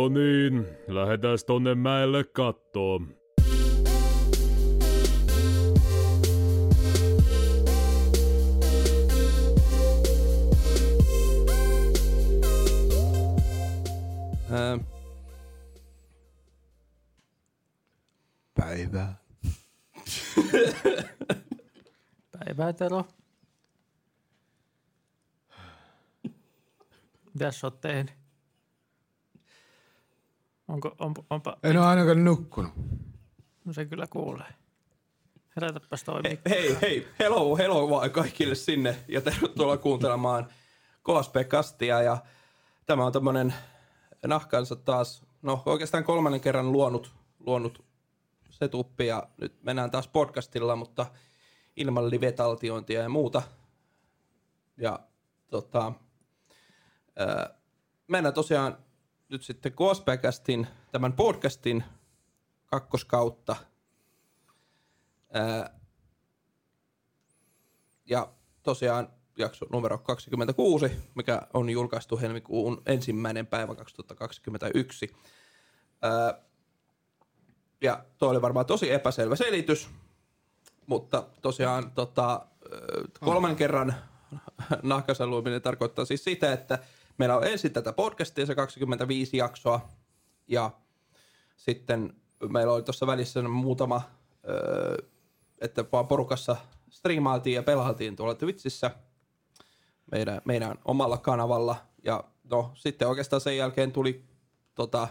No niin, lähdetään tonne mäelle kattoo. Ää, Päivää. Päivää Tero. Mitäs sä oot tehnyt? Onko, on, onpa, En ole ainakaan nukkunut. no se kyllä kuulee. Herätäpäs toi he- mikko. hei, hei, hello, hello vaan kaikille sinne ja tervetuloa kuuntelemaan KSP-kastia ja tämä on tämmönen nahkansa taas, no oikeastaan kolmannen kerran luonut, luonut setuppi ja nyt mennään taas podcastilla, mutta ilman live-taltiointia ja muuta. Ja tota, ää, mennään tosiaan nyt sitten KSP-kastin, tämän podcastin kakkoskautta – Ää, ja tosiaan jakso numero 26, mikä on julkaistu helmikuun ensimmäinen päivä 2021. Ää, ja tuo oli varmaan tosi epäselvä selitys, mutta tosiaan tota, kolmen kerran nahkasaluuminen tarkoittaa siis sitä, että meillä on ensin tätä podcastia, se 25 jaksoa, ja sitten meillä oli tuossa välissä muutama, että vaan porukassa striimailtiin ja pelailtiin tuolla Twitchissä meidän, meidän omalla kanavalla. Ja no sitten oikeastaan sen jälkeen tuli tota,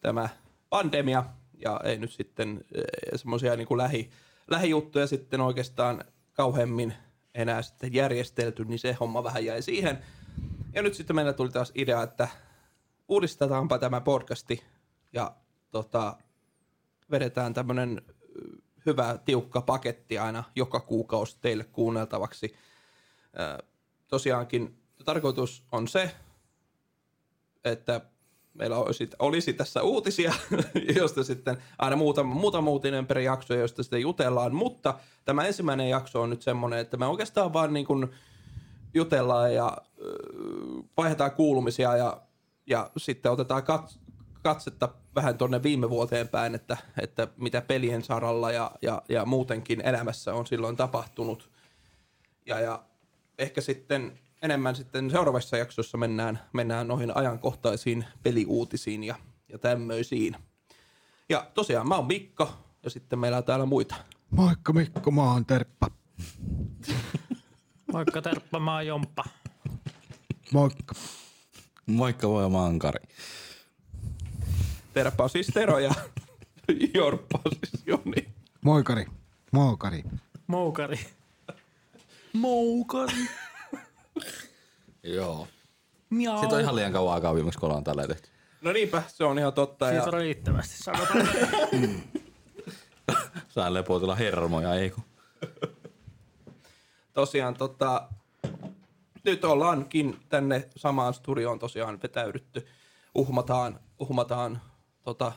tämä pandemia ja ei nyt sitten semmoisia niin lähi, lähijuttuja sitten oikeastaan kauheammin enää sitten järjestelty, niin se homma vähän jäi siihen. Ja nyt sitten meillä tuli taas idea, että uudistetaanpa tämä podcasti ja tota, vedetään tämmöinen hyvä tiukka paketti aina joka kuukausi teille kuunneltavaksi. Tosiaankin tarkoitus on se, että meillä olisi, olisi tässä uutisia, josta sitten aina muutama, muutama uutinen per jakso, josta sitten jutellaan, mutta tämä ensimmäinen jakso on nyt semmoinen, että me oikeastaan vaan niin kuin jutellaan ja ö, vaihdetaan kuulumisia ja, ja sitten otetaan kat, katsetta vähän tuonne viime vuoteen päin, että, että mitä pelien saralla ja, ja, ja muutenkin elämässä on silloin tapahtunut. Ja, ja ehkä sitten enemmän sitten seuraavassa jaksossa mennään, mennään noihin ajankohtaisiin peliuutisiin ja, ja tämmöisiin. Ja tosiaan mä oon Mikko ja sitten meillä on täällä muita. Moikka Mikko, mä oon Terppa. Moikka Terppa, mä oon Jomppa. Moikka. Moikka, voi mä oon Kari. Terppa on siis Tero ja Jorppa on siis Joni. Moikari. Moikari. Moukari. Moukari. Joo. Miau. Siitä on ihan liian kauan aikaa viimeksi, kun ollaan tällä tehty. No niinpä, se on ihan totta. Ja Siitä on riittävästi, sanotaan. Sään lepoitella hermoja, ei kun. Tosiaan tota, nyt ollaankin tänne samaan studioon tosiaan vetäydytty. Uhmataan, uhmataan tota,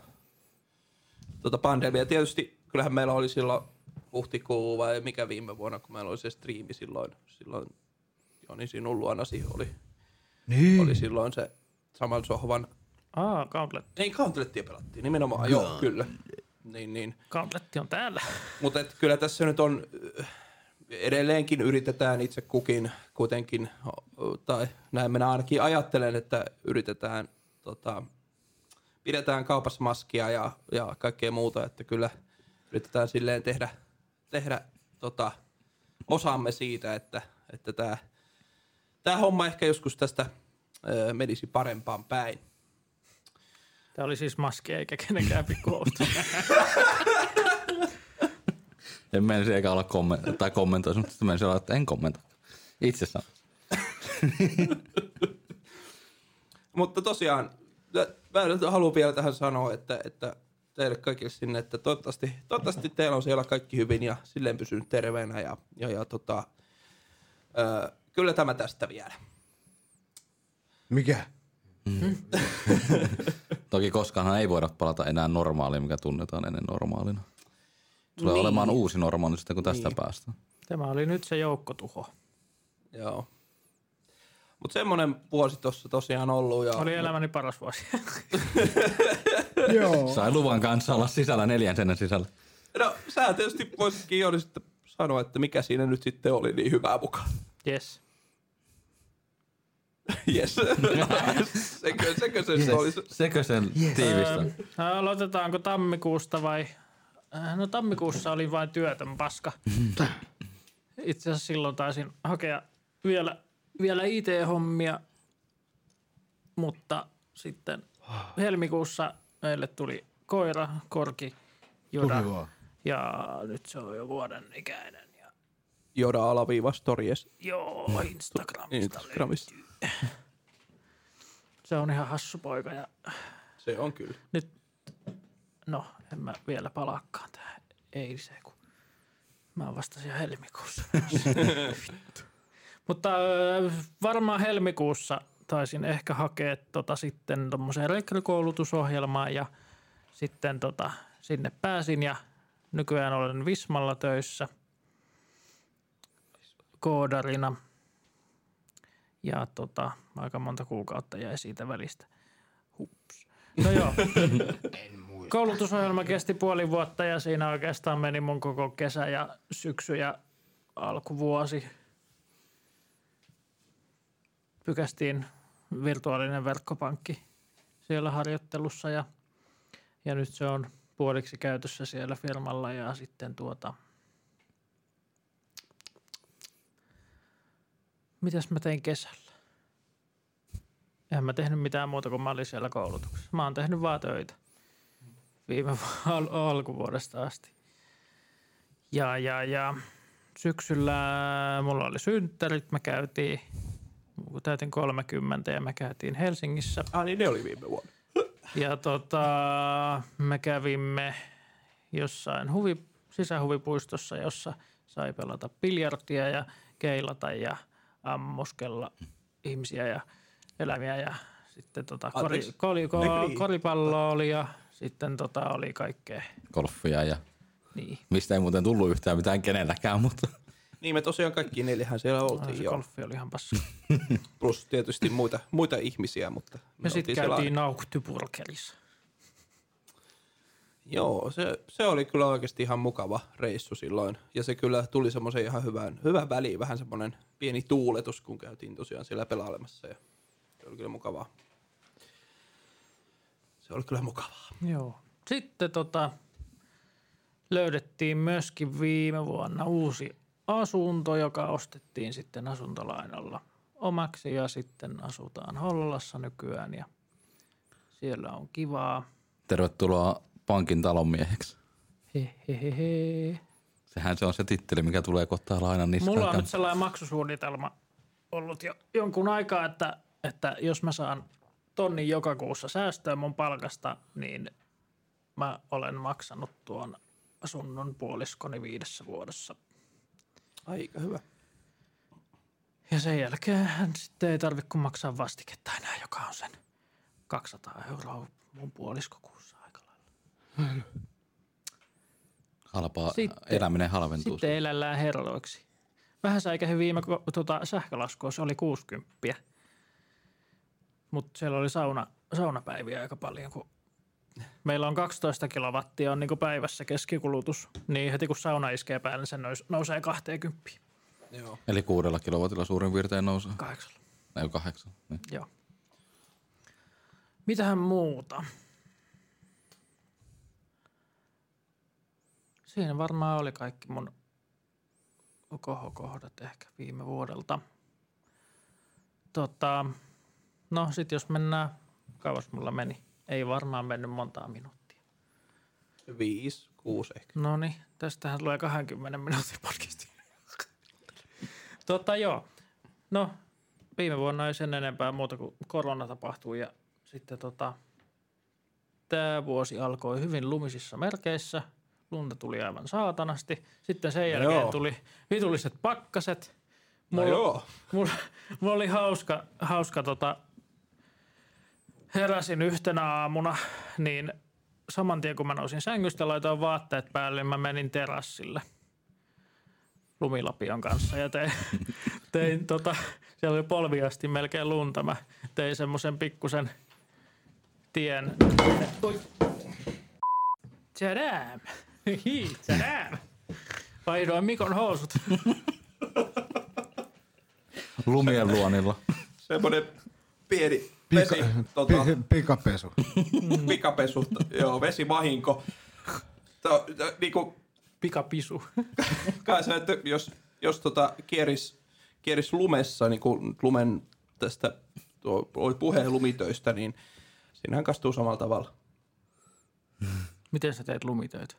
tota pandemia. Tietysti kyllähän meillä oli silloin huhtikuu vai mikä viime vuonna, kun meillä oli se striimi silloin, silloin Joni sinun luonasi oli, Niin. oli silloin se saman sohvan. Aa, Gauntlet. Ei, Gauntlettia pelattiin, nimenomaan, joo, kyllä. Niin, niin. Gauntletti on täällä. Mutta et kyllä tässä nyt on, äh, edelleenkin yritetään itse kukin kuitenkin, tai näin minä ainakin ajattelen, että yritetään, tota, pidetään kaupassa maskia ja, ja kaikkea muuta, että kyllä yritetään silleen tehdä, tehdä tota, osaamme siitä, että että tämä tää homma ehkä joskus tästä ö, menisi parempaan päin. Tämä oli siis maski eikä kenenkään pikkuhousta. En menisi eikä olla komment- tai kommentoisi, mutta sitten menisi olla, että en kommentoi. Itse sanon. Mutta tosiaan, mä nyt haluan vielä tähän sanoa, että, että teille kaikille sinne, että toivottavasti, toivottavasti teillä on siellä kaikki hyvin ja silleen pysynyt terveenä ja, ja, ja tota, ö, kyllä tämä tästä vielä. Mikä? Toki koskaanhan ei voida palata enää normaaliin, mikä tunnetaan ennen normaalina. Tulee Niin. olemaan uusi normaali sitten, kun tästä Niin. päästään. Tämä oli nyt se joukkotuho. Joo. Mutta semmoinen vuosi tuossa tosiaan ollut. Ja, Oli elämäni paras vuosi. Joo. Sai luvan kanssa olla sisällä neljän senen sisällä. No sä tietysti voisitkin sitten sanoa, että mikä siinä nyt sitten oli niin hyvää mukaan. yes. Yes. sekö, sekö se yes. oli? Sekö sen tiivistä? Öö, aloitetaanko tammikuusta vai? Äh, No tammikuussa oli vain työtön paska. Itse asiassa silloin taisin hakea vielä, vielä IT-hommia, mutta sitten helmikuussa meille tuli koira, korki, joda, ja nyt se on jo vuoden ikäinen. Ja Joda alaviiva stories joo, Instagramista. Instagramista. Se on ihan hassu poika ja Se on kyllä. nyt, no en mä vielä palaakaan tähän eiliseen, kun mä oon vasta siellä helmikuussa. Vittu. Mutta ö, varmaan helmikuussa taisin ehkä hakea tota sitten tuommoiseen rekrykoulutusohjelmaan ja sitten tota, sinne pääsin ja nykyään olen Vismalla töissä koodarina ja tota, aika monta kuukautta jäi siitä välistä. Hups. No joo. Koulutusohjelma kesti puoli vuotta ja siinä oikeastaan meni mun koko kesä ja syksy ja alkuvuosi. Pykästiin virtuaalinen verkkopankki siellä harjoittelussa ja, ja nyt se on puoliksi käytössä siellä firmalla ja sitten tuota – mitäs mä tein kesällä? Eihän mä tehnyt mitään muuta kuin mä olin siellä koulutuksessa. Mä oon tehnyt vaan töitä viime al- alkuvuodesta asti. Ja, ja, ja syksyllä mulla oli synttärit, mä käytiin, kun täytin 30 ja me käytiin Helsingissä. Ah niin ne oli viime vuonna. Ja tota, me kävimme jossain huvi, sisähuvipuistossa, jossa sai pelata biljardia ja keilata ja ammuskella ihmisiä ja eläimiä ja sitten tota, kori, Anteeksi. koli, ko, Negri. koripallo oli ja sitten tota, oli kaikkea. Golfia ja Niin, mistä ei muuten tullut yhtään mitään kenelläkään, mutta Niin me tosiaan kaikki neljähän siellä Ah, oltiin se jo. golfi oli ihan paska. Plus tietysti muita, muita ihmisiä, mutta me Ja sitten käytiin Nauktypurkerissa. Joo, se, se oli kyllä oikeasti ihan mukava reissu silloin. Ja se kyllä tuli semmoisen ihan hyvän, hyvän väliin, vähän semmoinen pieni tuuletus, kun käytiin tosiaan siellä pelailemassa. Ja se oli kyllä mukavaa. Se oli kyllä mukavaa. Joo. Sitten tota, löydettiin myöskin viime vuonna uusi asunto, joka ostettiin sitten asuntolainalla omaksi ja sitten asutaan Hollassa nykyään ja siellä on kivaa. tervetuloa pankin talonmieheksi. Hehehehe. Sehän se on se titteli, mikä tulee kohtaa lainan niskaan. Mulla on nyt sellainen maksusuunnitelma ollut jo jonkun aikaa, että, että jos mä saan tonnin joka kuussa säästöä mun palkasta, niin mä olen maksanut tuon asunnon puoliskoni viidessä vuodessa. Aika hyvä. Ja sen jälkeen sitten ei tarvitse kuin maksaa vastiketta enää, joka on sen 200 euroa mun puolisko kuussa aika lailla. Halpaa, Sitten- eläminen halventuu. Sitten elellään herroiksi. Vähän säikähin viime tota, sähkölaskua, se oli 60. Mutta siellä oli sauna, saunapäiviä aika paljon, kun meillä on 12 kilowattia on niinku päivässä keskikulutus, niin heti kun sauna iskee päälle, niin se nous, nousee 20. Joo. Eli kuudella kilowatilla suurin piirtein nousee. Kahdeksalla. Ei kahdeksan. Niin. Joo. Mitähän muuta? Siinä varmaan oli kaikki mun kohokohdat ehkä viime vuodelta. Tota, no sit jos mennään, kauas mulla meni. Ei varmaan mennyt montaa minuuttia. Viisi, kuusi ehkä. No niin, tästähän tulee 20 minuutin podcasti. tota joo, no viime vuonna ei sen enempää muuta kuin korona tapahtui ja sitten tota, tämä vuosi alkoi hyvin lumisissa merkeissä. Lunta tuli aivan saatanasti. Sitten sen jälkeen joo. tuli vitulliset pakkaset. No joo. Mulla, mulla oli hauska, hauska tota, heräsin yhtenä aamuna, niin saman tien kun mä nousin sängystä, laitoin vaatteet päälle, niin mä menin terassille lumilapion kanssa ja tein, tein tota, siellä oli polvi asti melkein lunta. Mä tein semmoisen pikkusen tien. Oi. Tadam! Hi, tadam! Vaihdoin Mikon housut. Lumien luonilla. Semmoinen pieni Pika, vesi, tota, pi, pikapesu. pikapesu, joo, vesivahinko. To, to, niinku, Pikapisu. kai se, että jos, jos tota kieris, kieris lumessa, niin kuin lumen tästä, tuo, oli puheen lumitöistä, niin siinähän kastuu samalla tavalla. Miten sä teet lumitöitä?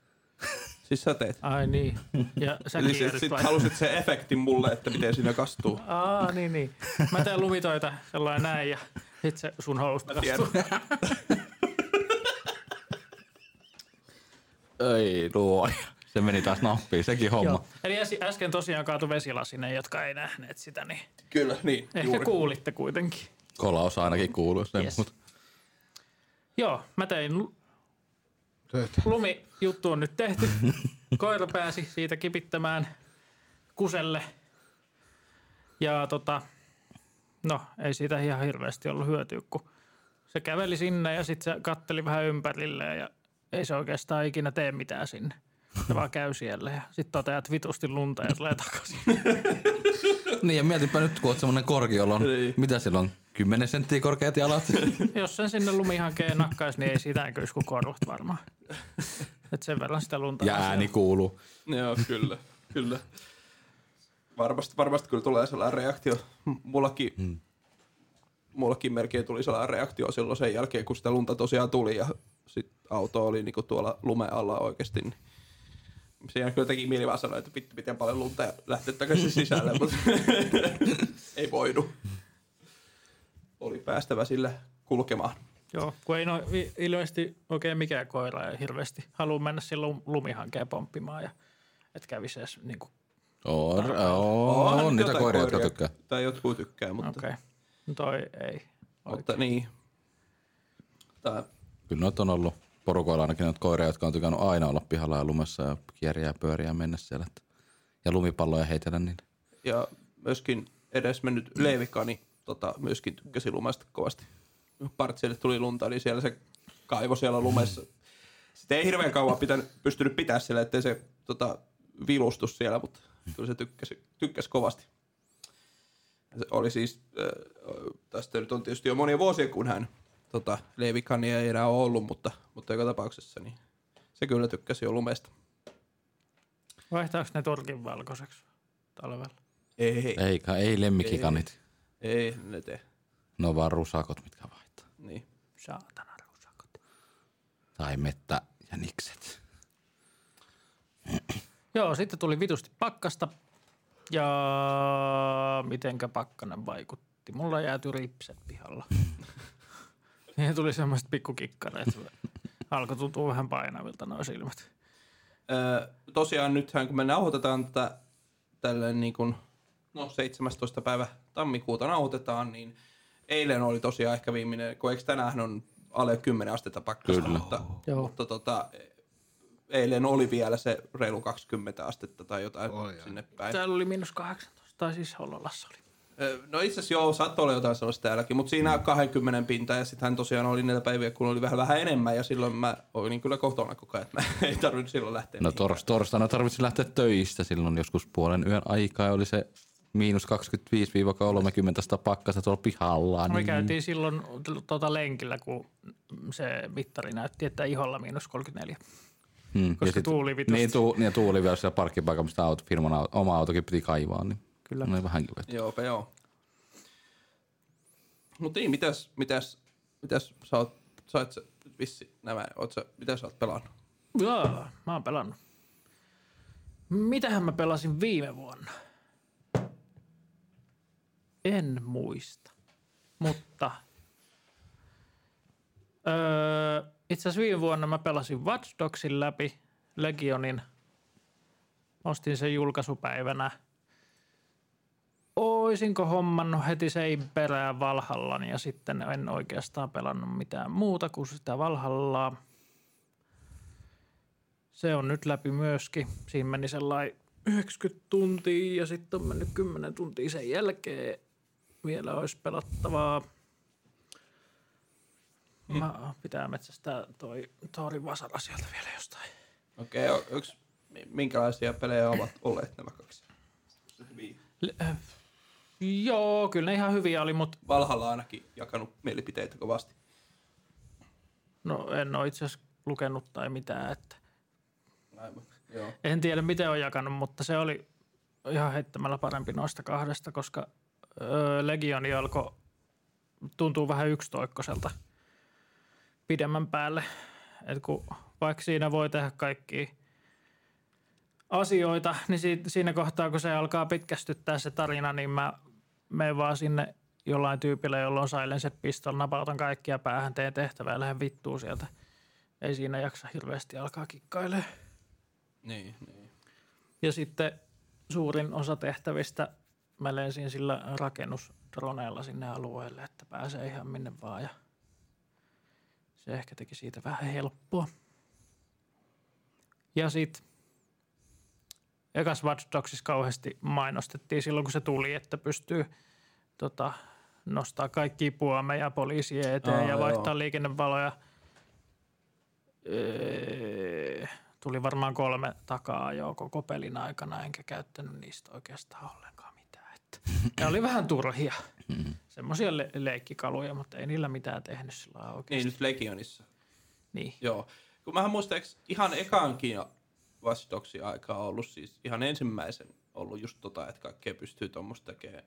Siis sä teet. Ai niin. Ja sä Eli sit, sit halusit se efektin mulle, että miten siinä kastuu. Aa, niin, niin. Mä teen lumitöitä sellainen näin ja sit se sun kastuu. Ei luo. Se meni taas nappiin, sekin homma. Joo. Eli äs- äsken tosiaan kaatu vesilasinen, jotka ei nähneet sitä, niin Kyllä, niin. ehkä juuri. kuulitte kuitenkin. Kolaus ainakin kuuluu sen, Yes. yes. Joo, mä tein Töitä. lumijuttu on nyt tehty. Koira pääsi siitä kipittämään kuselle. Ja tota, no ei siitä ihan hirveästi ollut hyötyä, kun se käveli sinne ja sitten se katteli vähän ympärilleen ja ei se oikeastaan ikinä tee mitään sinne. Se vaan käy siellä ja sitten toteat vitusti lunta ja tulee takaisin. Niin ja mietipä nyt, kun oot semmonen korki, jolla on, Niin. mitä sillä on, 10 senttiä korkeat jalat. Jos sen sinne lumihankeen nakkaisi, niin ei siitä näkyisi kuin korvat varmaan. Et sen verran sitä lunta. ja siellä. ääni kuuluu. Joo, kyllä, kyllä. Varmasti, varmasti kyllä tulee sellainen reaktio. Mullakin, hmm. mullakin melkein tuli sellainen reaktio silloin sen jälkeen, kun sitä lunta tosiaan tuli ja sit auto oli niinku tuolla lumen alla oikeasti. Niin siinä kyllä teki mieli vaan sanoa, että vittu miten paljon lunta ja lähteä takaisin sisälle, mutta ei voinut. Oli päästävä sillä kulkemaan. Joo, kun ei no, i- ilmeisesti oikein mikään koira ei hirveästi halua mennä silloin lumihankeen pomppimaan ja et kävisi edes niin kuin, On, on, on niitä koiria, jotka tykkää. Tai jotkut tykkää, mutta, okei. Okay. No toi ei. mutta niin. Tää, Kyllä noita on ollut porukoilla ainakin noita koiria, jotka on tykännyt aina olla pihalla ja lumessa ja kieriä ja pyöriä ja mennä siellä. Että- Ja lumipalloja heitellä niin. ja myöskin edes mennyt Leivikani tota, myöskin tykkäsi lumesta kovasti. Partsille tuli lunta, niin siellä se kaivo siellä lumessa. Sitten ei hirveän kauan pitänyt, pystynyt pitää siellä, ettei se tota, vilustus siellä, mutta kyllä se tykkäsi, tykkäsi kovasti. Se oli siis, äh, tästä nyt on tietysti jo monia vuosia, kun hän tota, Leivikania ei enää ole ollut, mutta, mutta joka tapauksessa niin se kyllä tykkäsi jo lumesta. Vaihtaako ne turkin valkoiseksi talvella? Ei, ei, Eikä, ei lemmikkikanit. ei ne tee. Ne on vaan rusakot, mitkä vaihtaa. Niin. Saatana rusakot. Tai mettä ja nikset. Joo, sitten tuli vitusti pakkasta. Ja mitenkä pakkanen vaikutti? Mulla jääty ripset pihalla. Siihen tuli semmoiset pikkukikkareet. Alkoi tuntua vähän painavilta nuo silmät. Öö, tosiaan nythän kun me nauhoitetaan tätä tälleen niin kuin, no 17. päivä tammikuuta nauhoitetaan, niin eilen oli tosiaan ehkä viimeinen, kun eikö tänään on alle 10 astetta pakkasta, Kyllä. mutta, Joo. mutta tota, eilen oli vielä se reilu 20 astetta tai jotain ai. sinne päin. Täällä oli miinus 18, tai siis Hollolassa oli. Öö, No itse asiassa joo, saattoi olla jotain sellaista täälläkin, mutta siinä 20 pinta ja sittenhän tosiaan oli niitä päiviä, kun oli vähän, vähän enemmän ja silloin mä olin kyllä kotona koko ajan, että mä ei tarvinnut silloin lähteä. No tors, torstaina tarvitsi lähteä töistä silloin joskus puolen yön aikaa. Oli se miinus 25-30 sitä pakkasta tuolla pihalla. Me Niin. käytiin silloin tuota lenkillä, kun se mittari näytti, että iholla miinus 34. Hmm. koska tuuli vitusti. Niin, tu, niin, ja tuuli vielä siellä parkkipaikalla, mistä auto, firman auto, oma autokin piti kaivaa. Niin Kyllä. No, vähän kiva. Joo, joo. Mutta niin, mitäs, mitäs, mitäs sä oot, sä oot vissi nämä, oot sä, mitä sä oot pelannut? Joo, mä oon pelannut. Mitähän mä pelasin viime vuonna? En muista. Mutta öö, itse asiassa viime vuonna mä pelasin Watch Dogsin läpi Legionin. Ostin sen julkaisupäivänä. Oisinko hommannut heti sein perään Valhallan ja sitten en oikeastaan pelannut mitään muuta kuin sitä Valhallaa. Se on nyt läpi myöskin. Siinä meni sellainen 90 tuntia ja sitten on mennyt 10 tuntia sen jälkeen. vielä olisi pelattavaa. Mä pitää metsästää toi Tori Vasara sieltä vielä jostain. Okei, okay, yksi, minkälaisia pelejä ovat olleet nämä kaksi? L- äh, joo, kyllä ne ihan hyviä oli, mutta Valhalla ainakin jakanut mielipiteitä kovasti. no, en ole itse asiassa lukenut tai mitään. Että Aivan. Joo. en tiedä, miten on jakanut, mutta se oli ihan heittämällä parempi noista kahdesta, koska öö, Legioni alkoi tuntuu vähän yksitoikkoiselta pidemmän päälle. Et kun vaikka siinä voi tehdä kaikki asioita, niin si- siinä kohtaa, kun se alkaa pitkästyttää se tarina, niin mä menen vaan sinne jollain tyypillä, jolla on silenced pistol, napautan kaikkia päähän, teen tehtävää ja lähden vittuun sieltä. Ei siinä jaksa hirveästi alkaa kikkailemaan. Niin, niin. Ja sitten suurin osa tehtävistä mä lensin sillä rakennusdroneella sinne alueelle, että pääsee ihan minne vaan ja se ehkä teki siitä vähän helppoa. Ja sitten ekas Watch Dogsissa kauheasti mainostettiin silloin, kun se tuli, että pystyy tota, nostaa kaikki puomeja poliisien eteen Aa, ja vaihtaa joo. liikennevaloja. Öö, tuli varmaan kolme takaa jo koko pelin aikana, enkä käyttänyt niistä oikeastaan ollenkaan mitään. Että ne oli vähän turhia. Semmoisia le- leikkikaluja, mutta ei niillä mitään tehnyt sillä lailla Niin, oikeasti. nyt Legionissa. Niin. Joo. Kun mähän muistaakseni ihan ekankin Watch Dogsin aikaa ollut siis ihan ensimmäisen ollut just tota, että kaikkea pystyy tuommoista tekemään.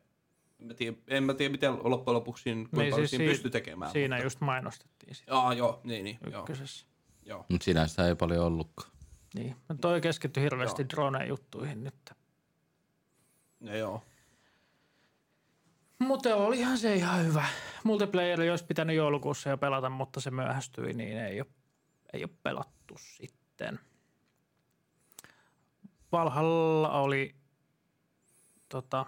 En mä tiedä, en mä tiedä miten loppujen lopuksi siinä, kuinka Niin, siis siinä si- pystyy tekemään. Siinä mutta... just mainostettiin sitä Aa, joo, niin, niin, joo, ykkösessä. joo. Mutta siinä sitä ei paljon ollutkaan. Niin. No toi keskittyi hirveästi drone-juttuihin nyt. No, joo. Mutta olihan se ihan hyvä. Multiplayeri olisi pitänyt joulukuussa jo pelata, mutta se myöhästyi, niin ei ole, ei ole pelattu sitten. Valhalla oli tota,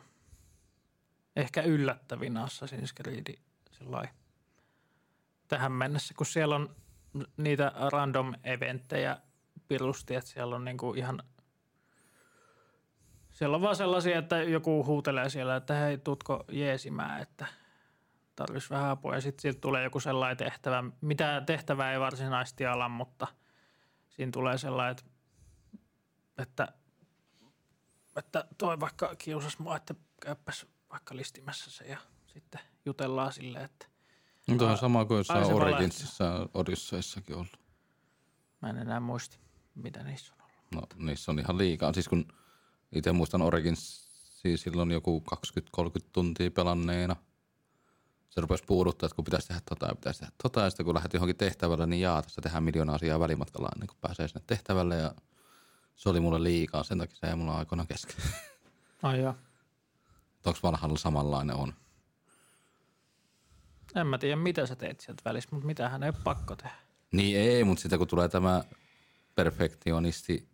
ehkä yllättävin Assassin's Creed tähän mennessä, kun siellä on niitä random eventtejä pirusti, että siellä on niinku ihan siellä on vaan sellaisia, että joku huutelee siellä, että hei, tutko jeesimään, että tarvitsisi vähän apua. Ja sitten tulee joku sellainen tehtävä, mitä tehtävää ei varsinaisesti ala, mutta siinä tulee sellainen, että, että, että toi vaikka kiusas mua, että käyppäs vaikka listimässä se ja sitten jutellaan silleen, että No tuo on sama kuin ai jossain Originsissa Odysseissakin ollut. mä en enää muista, mitä niissä on ollut. No niissä on ihan liikaa. Siis kun itse muistan Origins, siis silloin joku 20-30 tuntia pelanneena. Se rupesi puuduttaa, että kun pitäisi tehdä tota ja pitäisi tehdä tota. Ja sitten kun lähdet johonkin tehtävälle, niin jaa, tässä tehdään miljoona asiaa välimatkalla ennen kuin pääsee sinne tehtävälle. Ja se oli mulle liikaa, sen takia se ei mulla aikoina kesken. Ai joo. Onko vanhalla samanlainen on? En mä tiedä, mitä sä teet sieltä välissä, mutta mitähän ei ole pakko tehdä. Niin ei, mutta sitten kun tulee tämä perfektionisti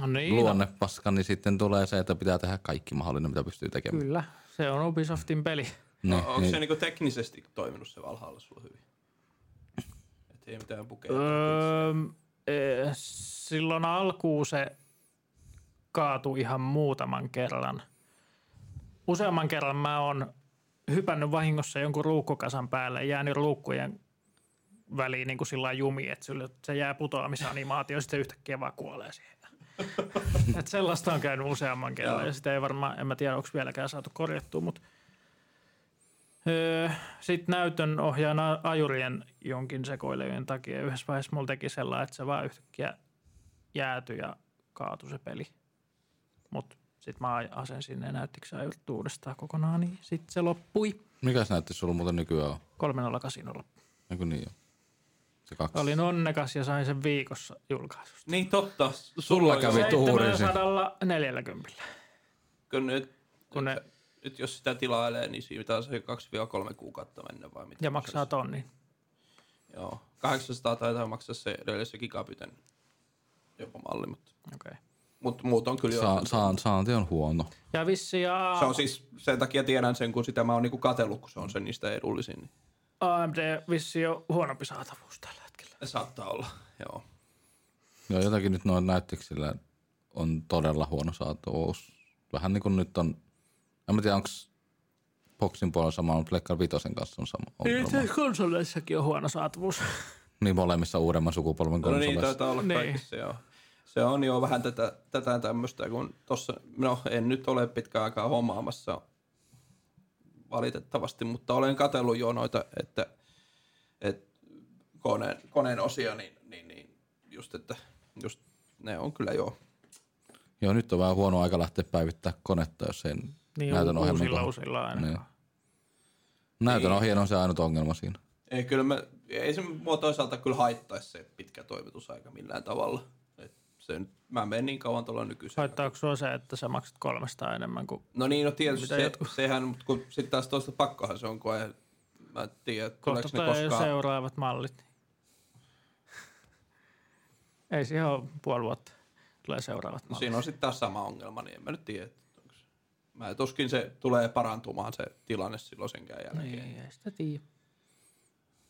No niin, luonnepaska, niin sitten tulee se, että pitää tehdä kaikki mahdollinen, mitä pystyy no, tekemään. kyllä. Se on Ubisoftin peli. Niin, Onko niin, se niinku teknisesti toiminut se Valhalla sulla hyvin? Et ei mitään pukeja. Öö, eh, silloin alkuun se kaatui ihan muutaman kerran. Useamman kerran mä oon hypännyt vahingossa jonkun ruukkukasan päälle ja jäänyt ruukkujen väliin niin kuin sillä jumiin, että se jää putoamisanimaatio ja sitten yhtäkkiä vaan kuolee siihen. Et sellaista on käynyt useamman kerran Joo. ja sitä ei varmaan, en mä tiedä onko vieläkään saatu korjattua, mutta öö, sitten näytön ohjaan ajurien jonkin sekoilujen takia yhdessä vaiheessa mulla teki sellainen, että se vaan yhtäkkiä jäätyi ja kaatui se peli. Mutta sitten mä asensin ne näyttikö se ajurit uudestaan kokonaan, niin sitten se loppui. mikä se näytti sulla muuten nykyään on? 308 Eikö niin? Se kaksi. Olin onnekas ja sain sen viikossa julkaisusta. Niin totta. Sulla kävi tuuri se. 740. Kun nyt, Kun ne, nyt jos sitä tilailee, niin siinä pitää se 2-3 kuukautta mennä vai mitä? ja maksaa tonnin. Joo. 800 taitaa maksaa se edellisessä gigabiten joku malli, mutta Okay. mut muut on kyllä Saa, jo. saa, saanti on huono. Ja vissi ja Se on siis, sen takia tiedän sen, kun sitä mä oon niinku katsellut, kun se on se niistä edullisin. Niin AMD vissi on huonompi saatavuus tällä hetkellä. saattaa olla, joo. Joo, jotakin nyt noin näyttiksillä on todella huono saatavuus. Vähän niin kuin nyt on, en mä tiedä onko Boxin puolella sama, mutta Pleikkari Vitosen kanssa on sama ongelma. Itse konsoleissakin on huono saatavuus. Niin molemmissa uudemman sukupolven No niin, konsoleissa. taitaa olla Niin. kaikissa, joo. Se on jo vähän tätä, tätä tämmöistä, kun tossa, no en nyt ole pitkään aikaa hommaamassa valitettavasti, mutta olen katsellut jo noita, että, että koneen, koneen osia, niin, niin, niin just, että just ne on kyllä joo. Joo, nyt on vähän huono aika lähteä päivittää konetta, jos ei Niin näytön ohjelman uusilla kohdalla. uusilla aina. Niin. Näytön ohjelma on se ainut ongelma siinä. Ei, kyllä me, ei se mua toisaalta kyllä haittaisi se pitkä toimitusaika millään tavalla. Se nyt, mä menen niin kauan tuolla nykyisellä. Haittaako sua se, että sä maksat kolmesta enemmän kuin No niin, no tietysti se, jotkut- sehän, mutta kun sitten taas toista pakkohan se on, kun ei, mä en tiedä, kohta tuleeko ne koskaan. seuraavat mallit. Ei siihen ole puoli vuotta. Tulee seuraavat No mallit. siinä on sitten taas sama ongelma, niin en mä nyt tiedä. Mä tuskin se tulee parantumaan se tilanne silloin senkään jälkeen. Ei, ei sitä tiedä.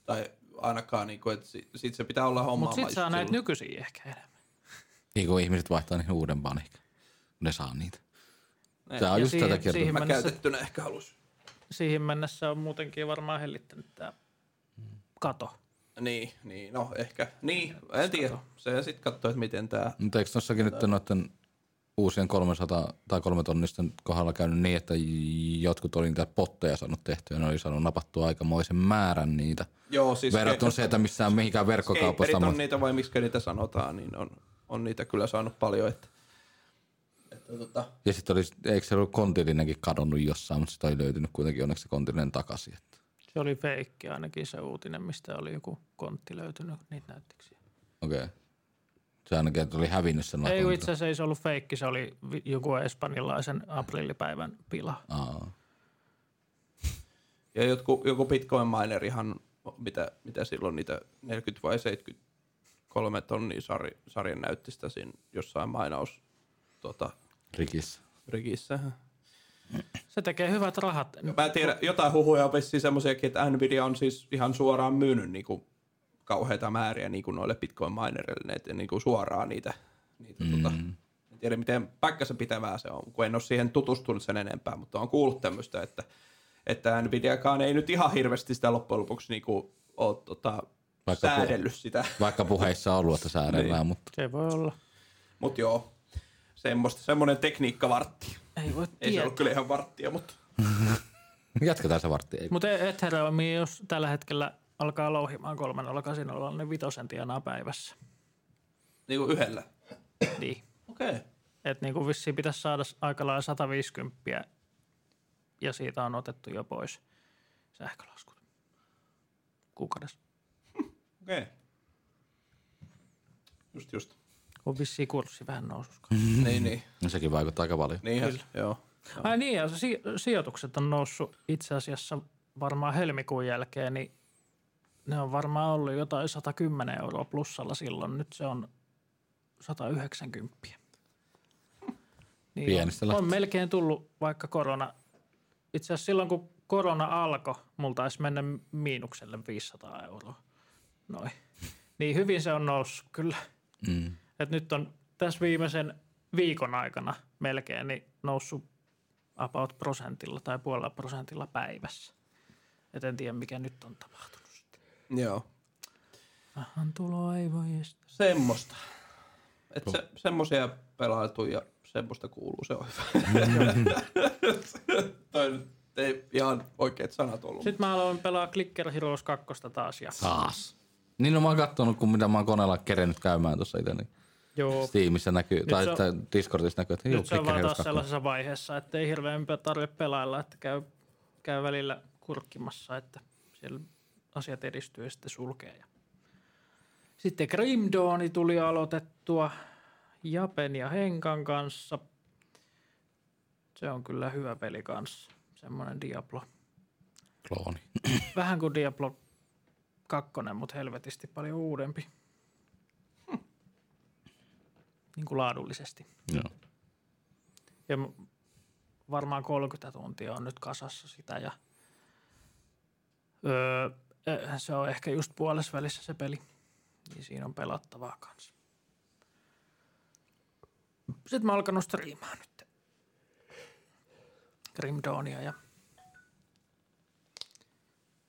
Tai ainakaan, niin kuin, että si- sit se pitää olla homma. Mutta sit saa näitä nykyisin ehkä enemmän. Niin kuin ihmiset vaihtaa niihin uudempaan ehkä. Ne saa niitä. Ne. Tämä on Ja just siihen- tätä kertaa. siihen- Mä mennessä- käytettynä ehkä halus. Siihen mennessä on muutenkin varmaan hellittänyt tämä kato. Niin, niin, no ehkä. Niin, en tiedä. Se sitten katsoo, että miten tämä... Mutta eikö tossakin nyt noiden uusien 300 tai 3 tonnisten kohdalla käynyt niin, että jotkut oli niitä potteja saanut tehtyä, ne oli saanut napattua aikamoisen määrän niitä. Joo, siis... Verrattuna se, että missään mihinkään verkkokaupassa. Skaterit on niitä, vai miksi niitä sanotaan, niin on, on niitä kyllä saanut paljon, että... että tota, Ja sitten oli, eikö se ollut kontilinenkin kadonnut jossain, mutta sitten oli löytynyt kuitenkin onneksi se kontilinen takaisin. Että. Se oli feikki ainakin se uutinen, mistä oli joku kontti löytynyt. Niitä näyttikö siellä? Okei. Okay. Se ainakin, että oli hävinnyt sen Ei, itse asiassa ei se ollut feikki, se oli joku espanjalaisen aprillipäivän pila. Aa. ja joku, joku Bitcoin minerihan, mitä, mitä silloin niitä 40 vai 73 tonnia sari, sarjan näytti sitä siinä jossain mainaus tota, Rikissä. rikissä. Se tekee hyvät rahat. Mä en tiedä, jotain huhuja on vissiin semmoisiakin, että Nvidia on siis ihan suoraan myynyt niinku kauheita määriä niinku noille Bitcoin minerille, että niinku suoraan niitä. niitä mm. tota, en tiedä, miten paikkansa pitävää se on, kun en ole siihen tutustunut sen enempää, mutta on kuullut tämmöistä, että, että Nvidiakaan ei nyt ihan hirveästi sitä loppujen lopuksi niinku ole tota, Vaikka säädellyt sitä. Vaikka puheissa on ollut, että säädellään, Niin. mutta Se voi olla. Mutta joo, semmoista, semmoinen tekniikkavartti. Ei voi Ei se tietää. ollut kyllä ihan varttia, mutta jatketaan se vartti. Mutta Ethereum, jos tällä hetkellä alkaa louhimaan 3.0 niin vitosen tienaa päivässä. niinku yhdellä. Niin. Okei. Okay. Että niin kuin vissiin pitäisi saada aika lailla 150 ja siitä on otettu jo pois sähkölaskut kuukaudessa. Okei. Okay. Just just. On vissiin kurssi vähän nousussa. niin, niin. No sekin vaikuttaa aika paljon. Niinhän, se- joo. Ai niin, ja si- sijoitukset on noussut itse asiassa varmaan helmikuun jälkeen, niin ne on varmaan ollut jotain 110 euroa plussalla silloin. Nyt se on 190. Niin Pienestä on, on melkein tullut vaikka korona. Itse asiassa silloin kun korona alkoi, mulla taisi mennä miinukselle 500 euroa. Noin. Niin hyvin se on noussut kyllä. Mm. Et nyt on tässä viimeisen viikon aikana melkein niin noussut about prosentilla tai puolella prosentilla päivässä. Et en tiedä, mikä nyt on tapahtunut. sitten. Joo. Rahan tulo ei voi estää. Semmosta. Et se, semmosia pelailtu ja semmoista kuuluu, se on hyvä. Toi nyt ei ihan oikeat sanat ollut. Sitten mä aloin pelaa Clicker Heroes 2 taas. Ja... Taas. Niin no mä oon kattonut, kun mitä mä oon koneella kerennyt käymään tuossa itse, niin Joo. Steamissa näkyy, tai se on- tai Discordissa näkyy, että Nyt se on vaan taas 2. sellaisessa vaiheessa, että ei hirveän tarvitse pelailla, että käy, käy välillä kurkkimassa, että siellä asiat edistyy ja sitten sulkee. Ja Sitten Grim Dawni tuli aloitettua Japen ja Henkan kanssa. Se on kyllä hyvä peli kanssa. Semmoinen Diablo. Klooni. Vähän kuin Diablo 2, mutta helvetisti paljon uudempi. Niin kuin laadullisesti. Joo. Ja varmaan 30 tuntia on nyt kasassa sitä ja öö, se on ehkä just puolessa välissä se peli. Niin siinä on pelattavaa kanssa. Sitten mä oon alkanut striimaa nyt. Grim Dawnia ja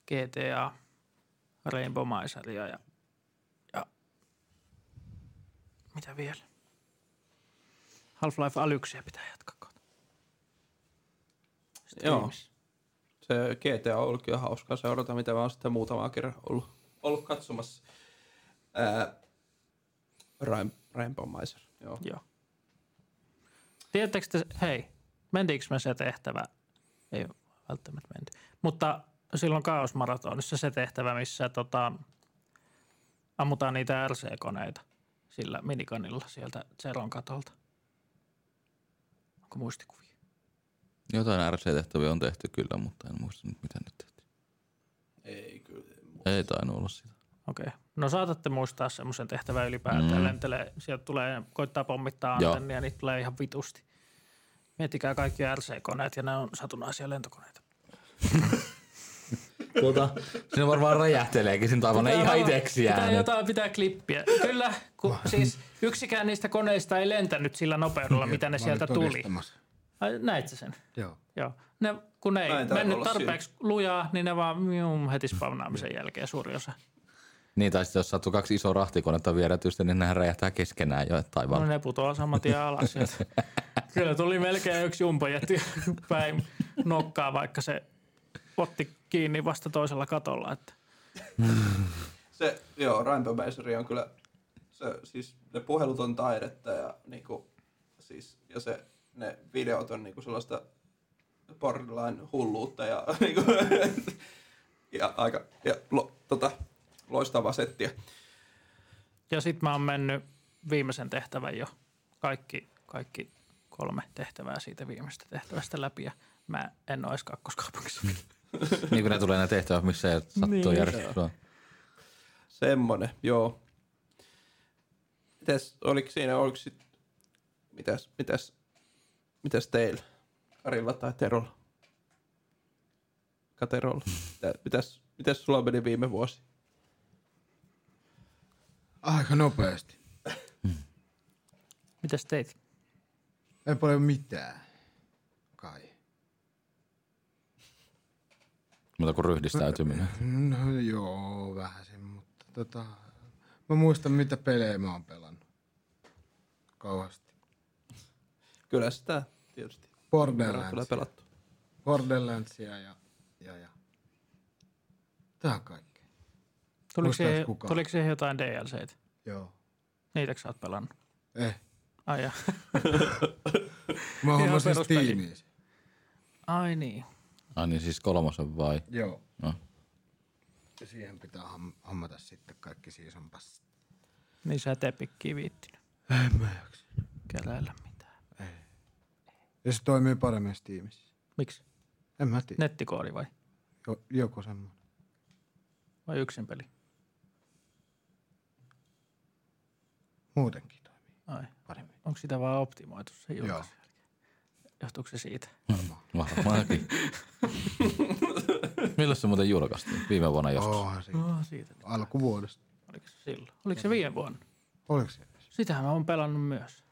GTA, Rainbow Miseria ja, ja mitä vielä? Half-Life Alyxia pitää jatkaa kohta. Joo. Se GTA on ollut kyllä hauskaa seurata, mitä mä oon sitten muutamaa kerran ollut, ollut katsomassa. Ää, Rain, Rainbow Miser, joo. Joo. Tiedättekö te, hei, mentiinkö me se tehtävä? Ei välttämättä menty. Mutta silloin kaosmaratonissa se tehtävä, missä tota, ammutaan niitä RC-koneita sillä minikanilla sieltä Zeron katolta. Onko muistikuvia? Jotain RC-tehtäviä on tehty kyllä, mutta en muista nyt mitä nyt tehtiin. Ei kyllä. Ei tainnut olla sitä. Okei. No saatatte muistaa semmoisen tehtävän ylipäätään. Mm. Lentelee, sieltä tulee, koittaa pommittaa antennia, niitä tulee ihan vitusti. Miettikää kaikki RC-koneet ja ne on satunnaisia lentokoneita. Tuota, siinä varmaan räjähteleekin siinä taivaan ihan varmaan- itseksiään. Pitää jotain pitää klippiä. Kyllä, kun siis yksikään niistä koneista ei lentänyt sillä nopeudella, mitä ne sieltä tuli. Ai, näit sen? Joo. Joo. Ne, kun ne ei mennyt tarpeeksi lujaa, niin ne vaan mium, heti spawnaamisen jälkeen suuri osa. Niin, tai sitten jos sattuu kaksi isoa rahtikonetta vierätystä, niin nehän räjähtää keskenään jo No taivaalla. ne putoaa saman tien alas. sieltä. Kyllä tuli melkein yksi jumpa jätti päin nokkaa, vaikka se otti kiinni vasta toisella katolla. Että. Se, joo, Rainbow Misery on kyllä, se, siis ne puhelut on taidetta ja niinku, siis, ja se, ne videot on niinku sellaista borderline hulluutta ja niinku, ja aika, ja lo, tota, loistavaa settiä. Ja sitten mä oon mennyt viimeisen tehtävän jo. Kaikki, kaikki kolme tehtävää siitä viimeisestä tehtävästä läpi ja mä en ole edes kakkoskaupungissa. niin kuin ne tulee ne tehtävät, missä ei sattuu Niin. järjestys. Semmonen, joo. Mites, oliko siinä, oliko sit, mitäs, mitäs, mitäs teillä? Karilla tai Terolla? Katerolla. Mitä, mitäs, mitäs sulla meni viime vuosi? Aika nopeasti. Mitäs teit? Ei paljon mitään. Kai. Mutta kuin ryhdistäytyminen. No joo, vähän sen, mutta tota... Mä muistan, mitä pelejä mä oon pelannut. Kauheasti. Kyllä sitä tietysti. Tulee Borderlands. pelattu. Borderlandsia ja, ja, ja. Tää on kaikki. Tuliko siihen, tuliko siihen jotain DLCtä? Joo. Niitäkö sä oot pelannut? Eh. Ai, ja. Mä hommasin. Steamiin. Ai niin. Ai niin siis kolmosen vai? Joo. No. Ja siihen pitää ham- hommata sitten kaikki season pass. Niin sä et epikkiä viittinyt En mä jaksa. keräillä mitään. Ja se toimii paremmin Steamissa. Miksi? En mä tiedä. Nettikoodi vai? Jo, joku semmoinen. Vai yksin peli? Muutenkin toimii Ai. paremmin. Onko sitä vaan optimoitu se Joo. julkaisu jälkeen? Johtuuko se siitä? Varmaankin. Milloin se muuten julkaistiin? Viime vuonna joskus. Onhan siinä. Oh, siitä. Alkuvuodesta. Oliko se silloin? Oliko se viime vuonna? Oliko se? Sitähän mä oon pelannut myös.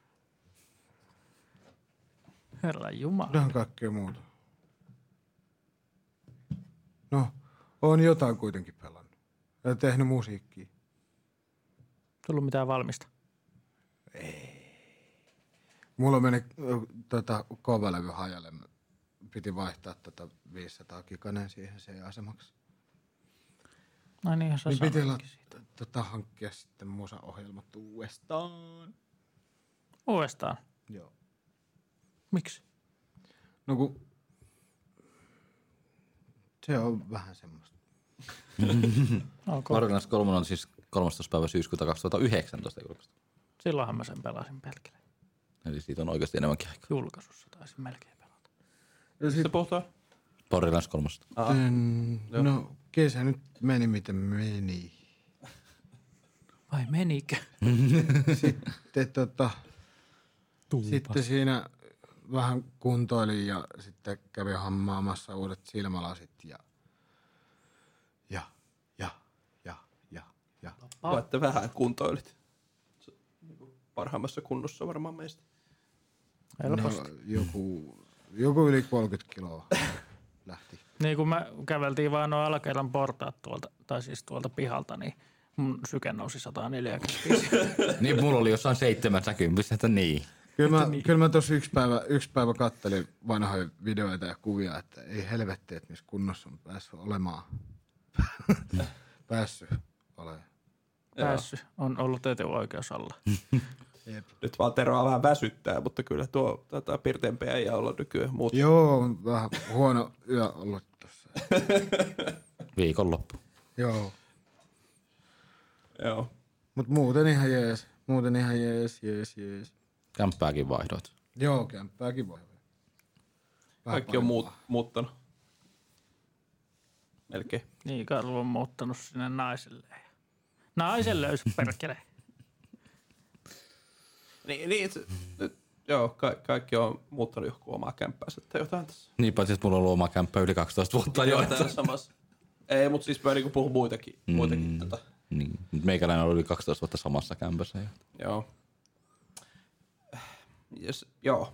Herra Jumala. Ihan kaikkea muuta. No, on jotain kuitenkin pelannut. Ja tehnyt musiikkia. Tullut mitään valmista. Mulla meni tota, kovalevy hajalle. Piti vaihtaa tota 500 kikanen siihen C-asemaksi. Ai niin, sä Niin piti la- tota, hankkia sitten musaohjelmat uudestaan. Uudestaan. Joo. Miksi? No kun se on vähän semmoista. Okay. 3 on siis 13. päivä syyskuuta 2019 julkaistu. Silloinhan mä sen pelasin pelkille. Eli siitä on oikeasti enemmänkin aikaa. Julkaisussa taisin melkein pelata. Ja Se sit, puhutaan? Borderlands 3. sitten, no kesä nyt meni miten meni. Vai menikö? Sitten, tota, sitten siinä vähän kuntoilin ja sitten kävin hammaamassa uudet silmälasit ja ja ja ja ja ja. Vai että vähän kuntoilit? Se, niinku Parhaimmassa kunnossa varmaan meistä. No, Helposti. joku, joku yli 30 kiloa lähti. Niin kun me käveltiin vaan nuo alakerran portaat tuolta, tai siis tuolta pihalta, niin mun syke nousi 145. Niin mulla oli jossain 70, että niin. Kyllä mä, kyllä mä tuossa yksi päivä, yksi päivä kattelin vanhoja videoita ja kuvia, että ei helvetti, että missä kunnossa on päässyt olemaan. päässyt olemaan. Päässyt. On ollut etuoikeus olla. Nyt vaan Teroa vähän väsyttää, mutta kyllä tuo tota, pirteempiä ei olla nykyään muut. Joo, on vähän huono yö ollut tossa. Viikonloppu. Joo. Joo. Mut muuten ihan jees. Muuten ihan jees, jees, jees. Kämppääkin vaihdoit. Joo, kämppääkin voi. Vähän Kaikki on muut, muuttanut. Melkein. Niin, Karlu on muuttanut sinne naiselle. Naiselle olisi perkele. Niin, niin se, nyt, joo, ka- kaikki on muuttanut johonkin omaa kämppäänsä tai jotain tässä. Niin paitsi, että mulla on ollut oma kämppä yli 12 vuotta jo. Että... samassa. Ei, mutta siis mä niinku puhun muitakin. muitakin mm. tota, Niin. Meikäläinen on ollut yli 12 vuotta samassa kämpässä. jo. joo. Yes, joo.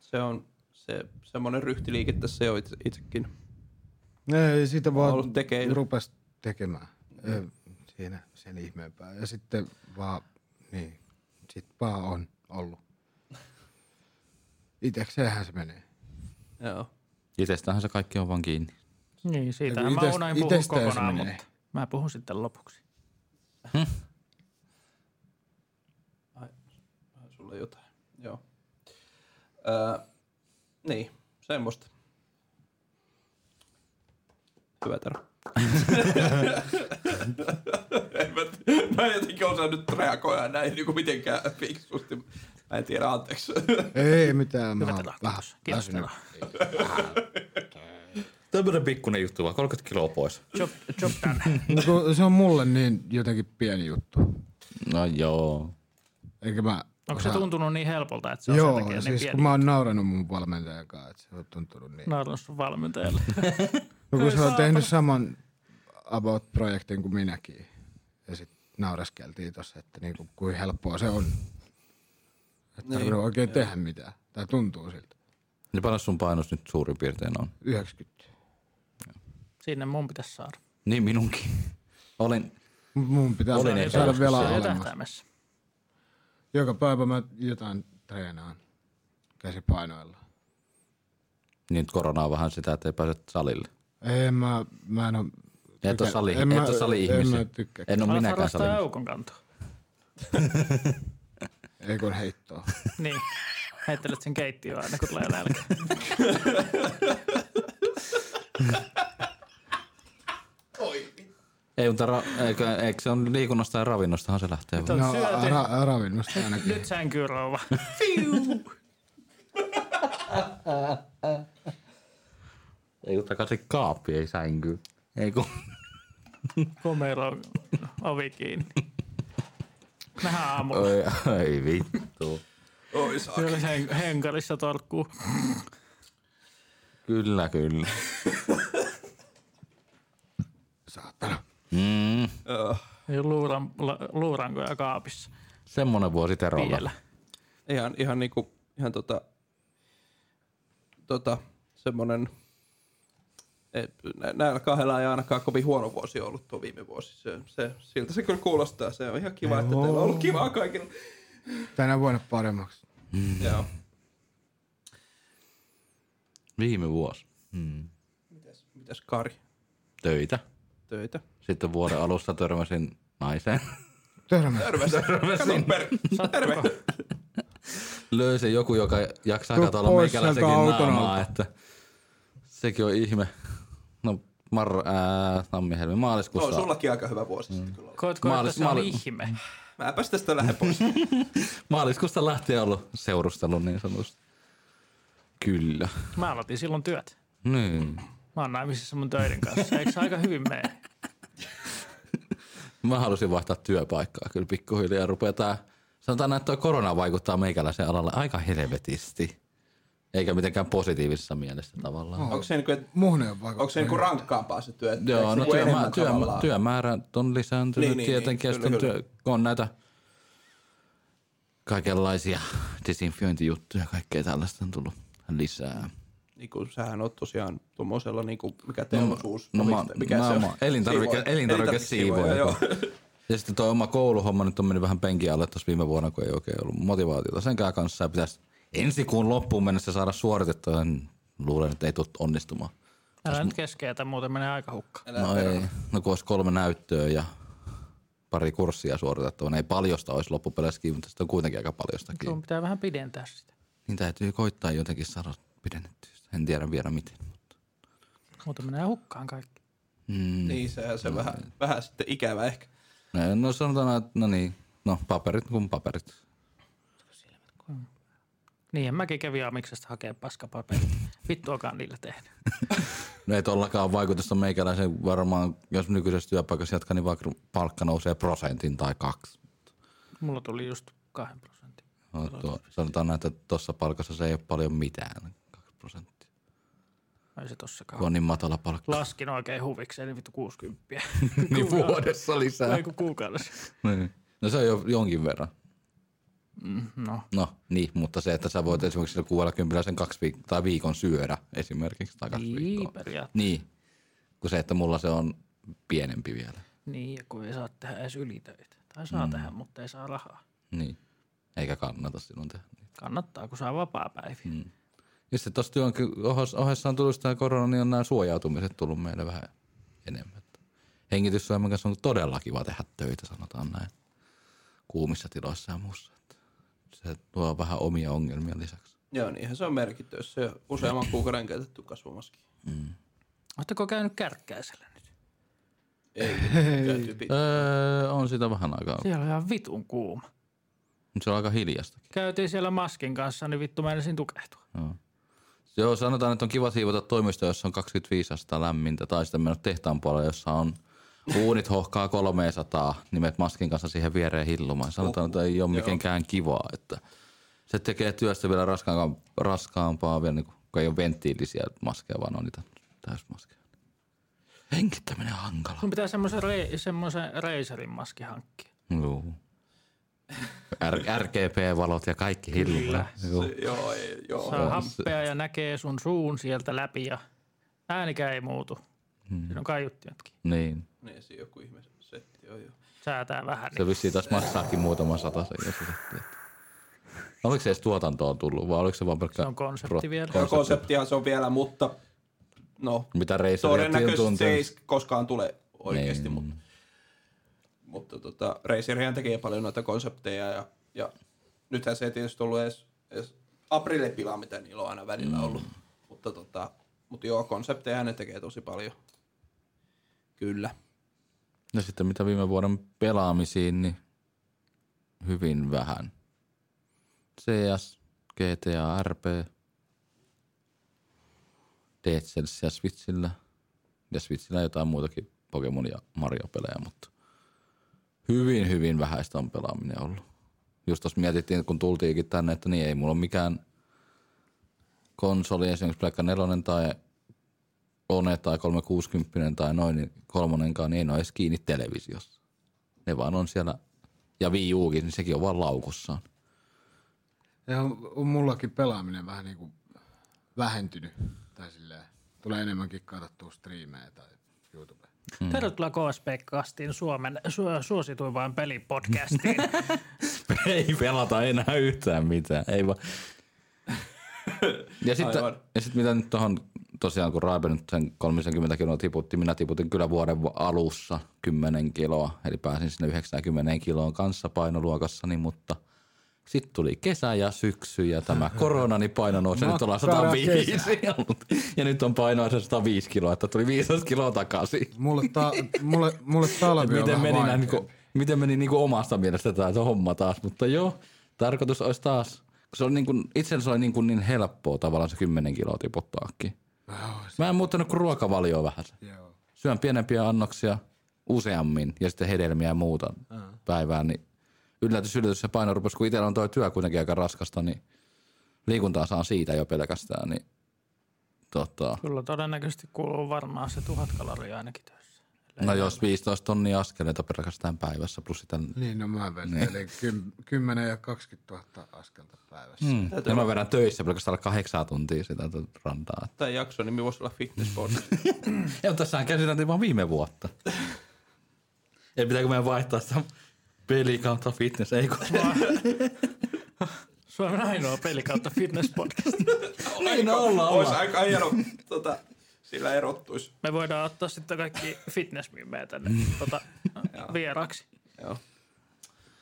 Se on se, semmoinen ryhtiliike tässä jo itse, itsekin. Ei, siitä vaan ollut tekeillä. rupes tekemään. Ei, siinä sen ihmeempää. Ja sitten vaan, niin, sit vaan on ollut. Itekseenhän se menee. Joo. Itsestähän se kaikki on vaan kiinni. Niin, siitä mä itest- unoin puhua kokonaan, menee. mutta mä puhun sitten lopuksi. Ai, ai, sulla jotain. Joo. Öö, niin, semmoista. Hyvä Tero. Mä, mä en jotenkin osaa nyt reagoida näin niin kuin mitenkään fiksusti. Mä en tiedä, anteeksi. Ei mitään, mä oon vähän väsynyt. Tämmönen pikkunen juttu vaan, 30 kiloa pois. Job, job done. No, se on mulle niin jotenkin pieni juttu. No joo. Eikä mä... Onko se osaa- tuntunut niin helpolta, että se on Joo, sen takia niin siis pieni? kun mä oon nauranut mun valmentajan kanssa, että se on tuntunut niin. Naurannut sun valmentajalle. No kun se on tehnyt saman About-projektin kuin minäkin. Ja sitten nauraskeltiin tossa, että niinku, kuin helppoa se on. Että Niin. oikein tehdä mitään. Tai tuntuu siltä. Niin paljon sun painos nyt suurin piirtein on? 90. Sinne mun pitäisi saada. Niin minunkin. Olin, mun pitää Olin saada, saada vielä siellä. Se alemmas. tähtäimessä. Joka päivä mä jotain treenaan käsipainoilla. niin koronaa vähän sitä, että ei pääse salille. Ei, mä, mä en oo... Et oo sali, en et mä- oo sali En ihmisiä. mä tykkää. En ole minäkään harrastaa salilla. eukon kantoa. Ei kun heittoa. Niin. Heittelet sen keittiöön aina, kun tulee nälkä. Ei, mutta ra- eikö, eikö se on liikunnasta ja ravinnostahan se lähtee. Nyt on No ra- ravinnosta ainakin. Nyt sänkyy rouva. Fiu. Ei kun takaisin kaappi, ei sänky. Ei kun. Komero ovi kiinni. Nähdään aamulla. Oi, ei vittu. Oi saa. Kyllä hen- henkarissa torkkuu. Kyllä, kyllä. Saatana. Mm, Joo. Ja luuran, luurankoja kaapissa. semmonen vuosi Terolla. Vielä. Ihan, ihan niinku, ihan tota, tota, semmonen, et, nä- näillä kahdella ei ainakaan kovin huono vuosi ollut tuo viime vuosi. Se, se, siltä se kyllä kuulostaa. Se on ihan kiva, että teillä on ollut kivaa kaikilla. Tänä vuonna paremmaksi. Joo. Viime vuosi. Mm. Mitäs, mitäs Kari? Töitä. Töitä? Sitten vuoden alussa törmäsin naiseen. Törmäs. Terveys. Kato per... Terve. Löysin joku, joka jaksaa Tuu katsoa meikäläisenkin naamaa, että sekin on ihme. No, mar, ää, tammi-helmi, maaliskuussa. No, sullakin aika hyvä vuosi sitten kyllä. Koetko, Maalis- että se on maali- ihme? Mäpäs tästä lähden pois. Maaliskuusta lähtien ollut seurustelu niin sanotusti. Kyllä. Mä aloitin silloin työt. Niin. Mä oon naimisissa mun töiden kanssa. Eikö se aika hyvin mene? Mä halusin vaihtaa työpaikkaa kyllä pikkuhiljaa ja rupeaa tää, sanotaan näin, että toi korona vaikuttaa meikäläisen alalle aika helvetisti. Eikä mitenkään positiivisessa mielessä tavallaan. Onko se, niinku, et, Muhne on vaikka. onko se niinku rankkaampaa se työ? Joo, no työmä, enemmän työ, tavallaan? työmäärät on lisääntynyt Niin, niin, tietenkin. niin, ja sitten kyllä, työ, on näitä kaikenlaisia desinfiointijuttuja ja kaikkea tällaista on tullut lisää. niin kuin, sähän on tosiaan tuommoisella, niin kuin, mikä teollisuus, no mä- omistaja- mikä mä se on? oon elintarvike-. Joo. Ja sitten tuo oma kouluhomma nyt on mennyt vähän penkin alle tuossa viime vuonna, kun ei oikein ollut motivaatiota senkään kanssa. Ja pitäisi ensi kuun loppuun mennessä saada suoritettua. En luulen, että ei tule onnistumaan. Älä nyt keskeytä, muuten menee aika hukkaan. No ei, no kun olisi kolme näyttöä ja pari kurssia suoritettava, niin ei paljosta olisi loppupeleissäkin, mutta sitten on kuitenkin aika paljostakin. Sun pitää vähän pidentää sitä. Niin täytyy koittaa jotenkin saada pidennettyä. sitä. En tiedä vielä miten. Mutta. Muuten menee hukkaan kaikki. Mm. Niin, sehän se vähän, vähän sitten ikävä ehkä. No, no sanotaan, että no niin, no paperit kuin paperit. Niin, ja mäkin kävin amiksesta hakee paskapaperi. Vittuakaan niillä tehnyt. No ei tollakaan vaikutusta meikäläisen varmaan, jos nykyisessä työpaikassa jatkaa, niin vaikka palkka nousee prosentin tai kaksi. Mulla tuli just kahden prosentin. No, tuo, sanotaan näin, että tuossa palkassa se ei ole paljon mitään, kaksi prosenttia. Ei se tossakaan. Kun on niin matala palkka. Laskin oikein huvikseen, niin vittu 60. niin vuodessa lisää. Ei kun kuukaudessa. Niin. No se on jo jonkin verran. No, No niin, mutta se, että sä voit esimerkiksi sillä 60 sen kaksi viik- tai viikon syödä esimerkiksi. Tai kaksi niin viikkoa. periaatteessa. Niin, kun se, että mulla se on pienempi vielä. Niin, ja kun ei saa tehdä edes ylitöitä. Tai saa mm. tehdä, mutta ei saa rahaa. Niin, eikä kannata sinun tehdä. Kannattaa, kun saa vapaa-päiviä. Mm. Ja sitten tuossa työn ohessa- on tullut tämä korona, niin on nämä suojautumiset tullut meille vähän enemmän. Hengityssuojelman kanssa on todella kiva tehdä töitä, sanotaan näin. Kuumissa tiloissa ja muussa. Että Se tuo vähän omia ongelmia lisäksi. Joo, niinhän se on merkitty, jos se on useamman kuukauden käytetty kasvomaski. Oletteko käynyt kärkkäisellä nyt? Ei, käyty. Öö, on sitä vähän aikaa. Siellä on ihan vitun kuuma. Mutta se on aika hiljastakin. Käytiin siellä maskin kanssa, niin vittu meinasin tukehtua. Joo. Joo, sanotaan, että on kiva siivota toimisto, jossa on 25 astetta lämmintä, tai sitten mennä tehtaan puolelle, jossa on uunit hohkaa 300, nimet maskin kanssa siihen viereen hillumaan. Sanotaan, että ei ole mitenkään kivaa, että se tekee työstä vielä raskaampaa, raskaampaa vielä, niin kun kun ei ole venttiilisiä maskeja, vaan on niitä täysmaskeja. Hengittäminen on hankala. Sun pitää semmoisen, re, semmoisen Razerin maski hankkia. Joo. R- RGP-valot ja kaikki hillumaan. Joo. Joo, joo. Saa happea ja näkee sun suun sieltä läpi ja äänikään ei muutu. Hmm. Siinä on kaiuttimetkin. Niin. Niin, siinä joku ihme setti on jo. Säätää vähän. Se Niin. vissiin taas maksaakin muutaman satasen, jos se tehtiin. Oliko se edes tuotantoon tullut vai oliko se vaan pelkkä... Se on konsepti vielä. Joo, konseptihan se on vielä, mutta no, Mitä Razer todennäköisesti se ei koskaan tule oikeasti, Niin. mutta, mutta tota, Razerihan tekee paljon noita konsepteja ja, ja nythän se ei tietysti ollut edes, edes aprillepila, mitä niillä on aina välillä Mm. ollut, mutta, tota, mutta joo, konsepteja ne tekee tosi paljon. Kyllä. Ja sitten mitä viime vuoden pelaamisiin, niin hyvin vähän. CS, GTA, RP, Cells ja Switchillä. Ja Switchillä jotain muutakin Pokemon ja Mario-pelejä, mutta hyvin, hyvin vähäistä on pelaaminen ollut. Just tuossa mietittiin, kun tultiinkin tänne, että niin ei mulla ole mikään konsoli, esimerkiksi Pleikka 4 tai One tai 360 tai noin, niin kolmonenkaan niin ei ole edes kiinni televisiossa. Ne vaan on siellä, ja Wii Ukin, niin sekin on vaan laukussaan. Ja on, on mullakin pelaaminen vähän niin kuin vähentynyt. Tai silleen, tulee enemmänkin katsottua striimejä tai YouTube. Mm. Tervetuloa KSP-kastiin Suomen su- suosituimpaan pelipodcastiin. ei pelata enää yhtään mitään, ei vaan. ja sitten ja sit mitä nyt tuohon, tosiaan kun Raipe nyt sen 30 kiloa tiputti, minä tiputin kyllä vuoden alussa 10 kiloa, eli pääsin sinne 90 kiloon kanssa painoluokassani, mutta sitten tuli kesä ja syksy ja tämä korona, niin paino nousi, nyt ollaan Makkara 105. kesä. ja nyt on painoa se 105 kiloa, että tuli 15 kiloa takaisin. Mulle, ta, mulle, mulle talvi on miten meni, näin, vaikeampi. niinku, miten meni niinku omasta mielestä tämä homma taas, mutta joo, tarkoitus olisi taas, se oli niinku, itsellä se oli niinku niin helppoa tavallaan se 10 kiloa tiputtaakin. Mä en muuttanut kuin ruokavalioa vähän. Joo. Syön pienempiä annoksia useammin ja sitten hedelmiä ja muuta päivään, niin yllätys, yllätys se paino rupesi, kun itsellä on tuo työ kuitenkin aika raskasta, niin liikuntaa saan siitä jo pelkästään, niin tota, Kyllä todennäköisesti kuuluu varmaan se tuhat kaloria ainakin töissä. No jos 15 tonnia askeleita pelkästään päivässä plus sitä... Niin, no mä vetelin kym, 10 ja 20 000 askelta päivässä. Mm. Ja mä vedän töissä pelkästään alle kahdeksan tuntia sitä tuota rantaa. Tämä jakso nimi voisi olla Fitness Podcast. Ja tässähän käsiteltiin vaan viime vuotta. Ja pitääkö meidän vaihtaa sitä peli kautta fitness? Ei kun... Suomen ainoa peli kautta fitness podcast. niin no, ollaan, Olisi aika hieno, tota, sillä erottuisi. Me voidaan ottaa sitten kaikki fitnessmimmejä tänne tota, vieraksi. Joo.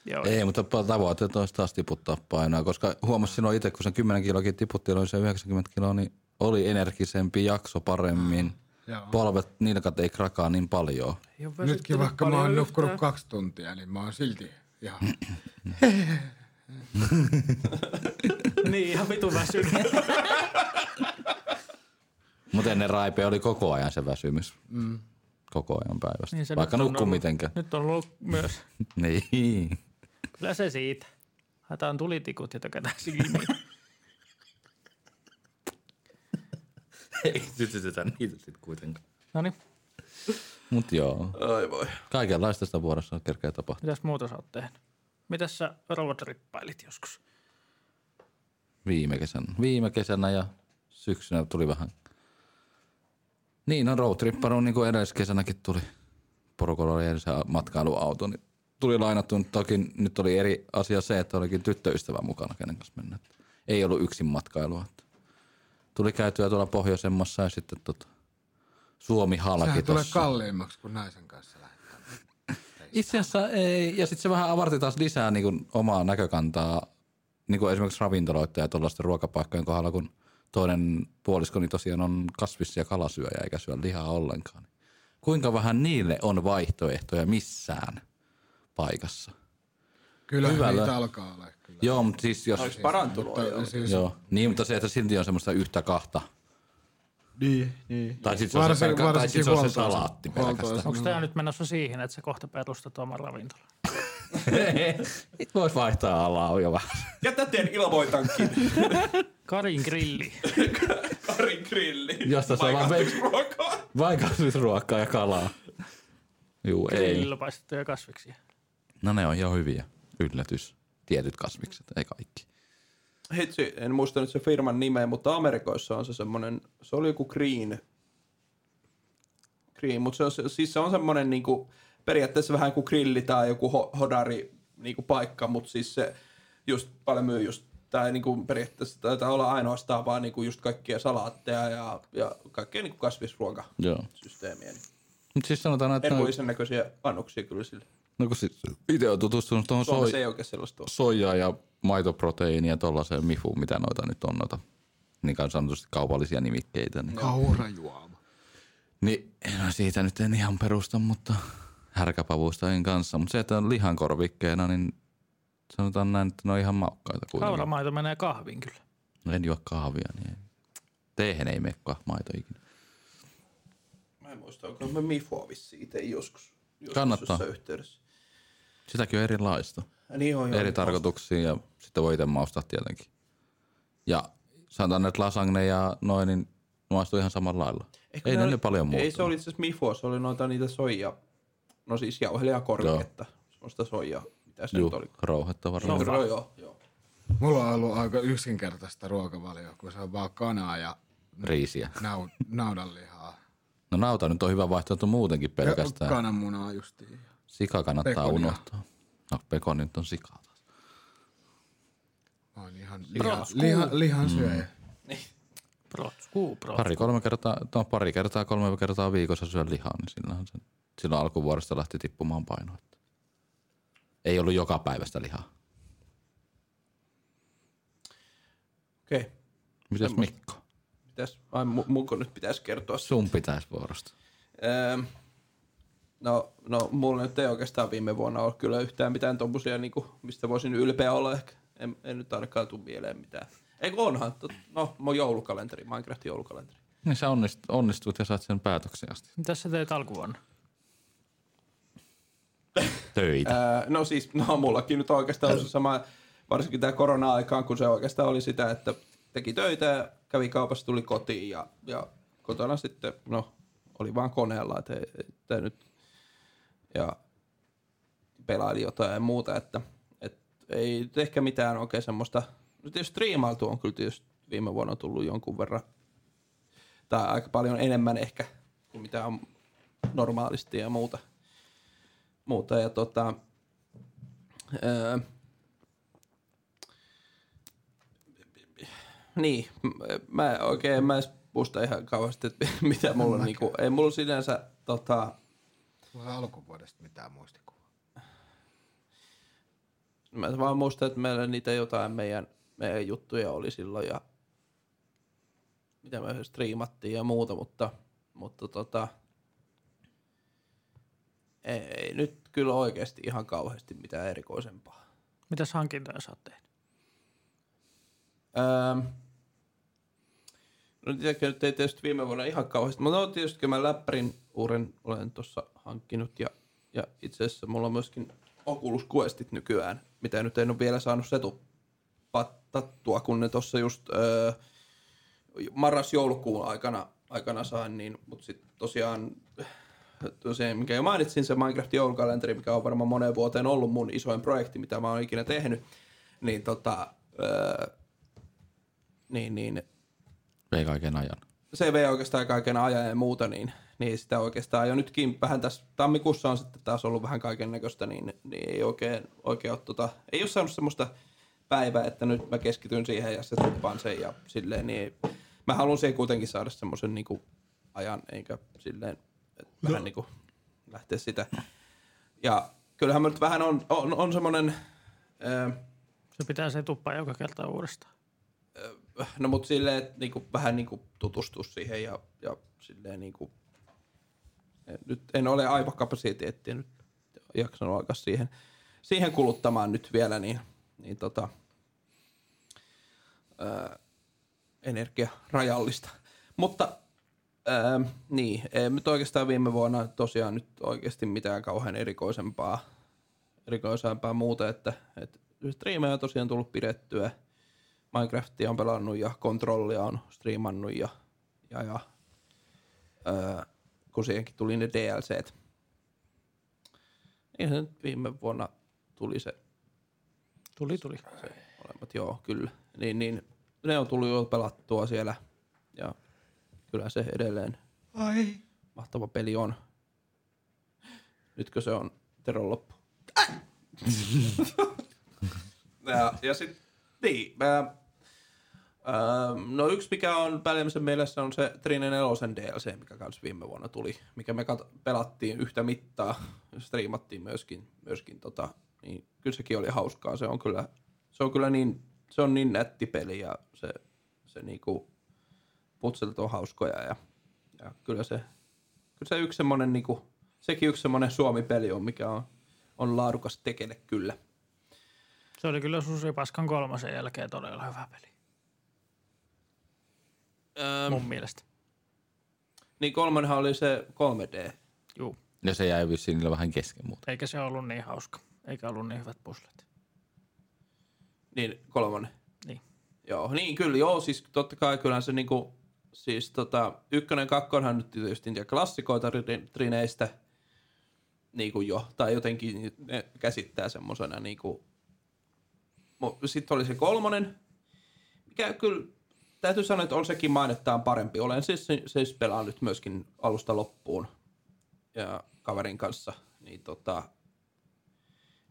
Joo. Ei, mutta tavoitteet olisi taas tiputtaa painoa, koska huomasin silloin itse, kun sen 10 kilokin tiputti, oli se 90 kiloa, niin oli energisempi, jakso paremmin. Joo. Polvet, nilkat ei krakaa niin paljon. Nytkin vaikka mä paljon oon nukkunut kaksi tuntia, niin mä oon silti ihan... Niin, ihan vitu väsynyt. Mutta ennen raipe oli koko ajan se väsymys. Mm. Koko ajan päivästä. Niin Vaikka nyt on nukku ollut- mitenkään. Nyt on ollut myös. Niin. Kyllä se siitä. Haetaan tulitikut ja tökätään silmiin. Ei sytytetä niitä sitten kuitenkaan. No niin, Mut joo, Ai voi. kaikenlaista sitä vuorossa kerkeä tapahtua. mitäs muuta sä oot tehnyt? Mitäs sä roadrippailit joskus? Viime kesänä. Viime kesänä ja syksynä tuli vähän. Niin, no roadtripparu niin kuin edelliskesänäkin tuli. Porukalla oli edes matkailuauto, niin tuli lainattu. Toki nyt oli eri asia se, että olikin tyttöystävä mukana, kenen kanssa mennä. Ei ollut yksin matkailua. Tuli käytyä tuolla pohjoisemmassa ja sitten tota, Suomi halki Sehän tulee tossa. kalliimmaksi kuin naisen kanssa lähettää. Itse asiassa ei, ja sitten se vähän avarti taas lisää niin kuin, omaa näkökantaa, niin kuin esimerkiksi ravintoloiden ja tuollaisten ruokapaikkojen kohdalla, kun toinen puoliskoni tosiaan on kasvis- ja kalasyöjä eikä syö lihaa ollenkaan. Kuinka vähän niille on vaihtoehtoja missään paikassa? Kyllä Hyvällä. niitä alkaa olla kyllä. Joo, mutta siis jos... Olisi parantunut. Mutta joo. siis, Joo, niin, mutta se, että silti on semmoista yhtä kahta. niin, niin. Tai sitten se, se, pelkä- tai sit se on se salaatti pelkästään. Onko tää nyt menossa siihen, että sä kohta perustat oman ravintolan? Nyt voisi vaihtaa alaa jo vähän. Jätä teen ilmoitankin. Karin grilli. Karin grilli. Josta se on vaan ruokaa. Vai kasvisruokaa ja kalaa? Juu, ei. Grillillä paistettuja kasviksia. No ne on ihan hyviä. Yllätys. Tietyt kasvikset, ei kaikki. Hitsi, en muista nyt se firman nimeä, mutta Amerikoissa on se semmoinen, se oli joku Green. Green, mutta se on, se- siis se on semmoinen niinku, periaatteessa vähän kuin grilli tai joku ho, hodari niinku paikka, mutta siis se just paljon myy just, tai niinku periaatteessa taitaa olla ainoastaan vaan niinku just kaikkia salaatteja ja, ja kaikkea niinku kasvisruokasysteemiä. Joo. Niin Mutta siis sanotaan, että no, erikoisen näköisiä annoksia kyllä sille. no kun siis itse on tutustunut tuohon soi, ole. soijaa ja maitoproteiinia ja tollaiseen mifuun, mitä noita nyt on noita niin kuin sanotusti kaupallisia nimikkeitä. Niin, Kaurajuoma. niin no siitä nyt en ihan perusta, mutta härkäpavuista en kanssa. Mutta se, että on lihankorvikkeena, niin sanotaan näin, että ne on ihan maukkaita kuitenkin. Kauramaito menee kahviin kyllä. No en juo kahvia, niin ei. Teehen ei mene maito ikinä. Mä en muista, onko mä Mifua vissiin itse joskus. joskus Kannattaa. yhteydessä. Sitäkin on erilaista. Ja niin on, eri tarkoituksiin ja sitten voi itse maustaa tietenkin. Ja sanotaan, että lasagne ja noin, niin maistuu ihan samalla lailla. Eikö ei ne ne oli- paljon muuta. Ei se oli itse asiassa Mifua, se oli noita niitä soija, no siis jauhelijakorviketta. Semmoista soijaa, mitä se nyt oli. rouhetta varmaan. Joo, joo, joo. Mulla on ollut aika yksinkertaista ruokavalioa, kun se on vaan kanaa ja Riisiä. nau, naudanlihaa. No nauta nyt on hyvä vaihtoehto muutenkin Ja pelkästään. kananmunaa justiin. Sika kannattaa Pekonia. unohtaa. No pekoni nyt on sikaa taas. Mä oon ihan liha, liha, lihan syöjä. Protskuu, prot. Pari, kolme kertaa, no pari kertaa, kolme kertaa viikossa syö lihaa, niin silloin, se, silloin alkuvuodesta lähti tippumaan painoa. Ei ollut joka päivästä lihaa. Okei. Okay. Mitäs Mikko? Mitäs, ai mu- munko nyt pitäisi kertoa. Sun pitäisi vuorosta. Öö, no, no, mulla nyt ei oikeastaan viime vuonna ole kyllä yhtään mitään tommosia, niinku, mistä voisin ylpeä olla ehkä. En, en nyt ainakaan tule mieleen mitään. Eikö onhan? Tot- No, mun joulukalenteri, Minecraft joulukalenteri. Niin sä onnistut, onnistut ja saat sen päätöksen asti. Mitäs sä teet alkuvuonna? Töitä. No siis, no mullakin nyt oikeastaan on sama, varsinkin tämä korona-aikaan, kun se oikeastaan oli sitä, että teki töitä ja kävi kaupassa, tuli kotiin ja, ja kotona sitten, no, oli vaan koneella, että että nyt ja pelaili jotain ja muuta, että et ei nyt ehkä mitään oikein semmoista, no tietysti striimailtu on kyllä tietysti viime vuonna tullut jonkun verran, tai aika paljon enemmän ehkä kuin mitä on normaalisti ja muuta. Muuta ja tota, öö, niin, mä oikein, mä en edes muista ihan kauheasti, että mitä mulla on, niinku, ei mulla sinänsä tota, Mulla alkuvuodesta mitään muistikuvaa. Mä vaan muistan, että meillä niitä jotain meidän, meidän juttuja oli silloin ja mitä me striimattiin ja muuta, mutta, mutta tota, ei, ei, nyt kyllä oikeasti ihan kauheasti mitään erikoisempaa. Mitäs hankintoja sä oot tehnyt? Öö, no tiedätkö, nyt ei tietysti viime vuonna ihan kauheasti, mutta no, tietysti mä läppärin uuden olen tuossa hankkinut ja, ja itse asiassa mulla on myöskin Oculus Questit nykyään, mitä nyt en ole vielä saanut setu pattattua, kun ne tuossa just öö, marras-joulukuun aikana, aikana sain, niin, mutta sitten tosiaan tosiaan, mikä jo mainitsin, se Minecraft joulukalenteri, mikä on varmaan moneen vuoteen ollut mun isoin projekti, mitä mä oon ikinä tehnyt, niin tota, öö, niin, niin Vei kaiken ajan. se vei oikeastaan kaiken ajan ja muuta, niin, niin sitä oikeastaan jo nytkin vähän tässä tammikuussa on sitten taas ollut vähän kaiken näköistä, niin, niin ei oikein, oikein ole, tota, ei ole saanut semmoista päivää, että nyt mä keskityn siihen ja se tuppaan sen ja silleen, niin mä haluan siihen kuitenkin saada semmoisen niin ajan, eikä silleen, että vähän niin kuin lähteä sitä. Ja kyllähän nyt vähän on, on, on semmoinen, ää, Se pitää se tuppaa joka kerta uudestaan. No mutta silleen, että niinku, vähän niinku tutustua siihen ja, ja silleen niinku, nyt en ole aivokapasiteettia nyt jaksanut alkaa siihen, siihen kuluttamaan nyt vielä, niin, niin tota, ää, energia rajallista. Mutta ää, niin, ei nyt oikeastaan viime vuonna tosiaan nyt oikeasti mitään kauhean erikoisempaa, erikoisempaa muuta, että, että striimejä on tosiaan tullut pidettyä, Minecraftia on pelannut ja kontrollia on striimannut ja, ja, ja öö, kun siihenkin tuli ne DLCt. Niin se nyt viime vuonna tuli se, Tuli, tuli. se molemmat, joo kyllä. Niin, niin ne on tullut jo pelattua siellä ja kyllä se edelleen Ai. mahtava peli on. Nytkö se on Teron loppu? ja, ja sitten, niin, mä, Öö, no yksi, mikä on päällimmäisen mielessä, on se Trine 4 DLC, mikä kanssa viime vuonna tuli, mikä me kat- pelattiin yhtä mittaa, striimattiin myöskin, myöskin tota, niin kyllä sekin oli hauskaa. Se on kyllä, se on kyllä niin, se on niin nätti peli ja se, se niinku, putselut on hauskoja ja, ja kyllä se, kyllä se yksi semmonen niinku, sekin yksi semmonen Suomi-peli on, mikä on, on laadukas tekele kyllä. Se oli kyllä Susipaskan kolmosen jälkeen todella hyvä peli. Öö, Mun mielestä. niin kolmonenhan oli se 3D. Juu. Ja se jäi vissiin niillä vähän kesken muuta. Eikä se ollut niin hauska. Eikä ollut niin hyvät puslet. Niin, kolmonen. Niin. Joo, niin kyllä, joo, siis totta kai kyllähän se niinku, siis tota, ykkönen, kakkonhan nyt tietysti niitä klassikoita ri- trineistä, niinku jo, tai jotenkin ne käsittää semmosena niinku, sitten oli se kolmonen, mikä kyllä, täytyy sanoa, että on sekin mainettaan parempi. Olen siis, siis pelaan nyt myöskin alusta loppuun ja kaverin kanssa, niin tota,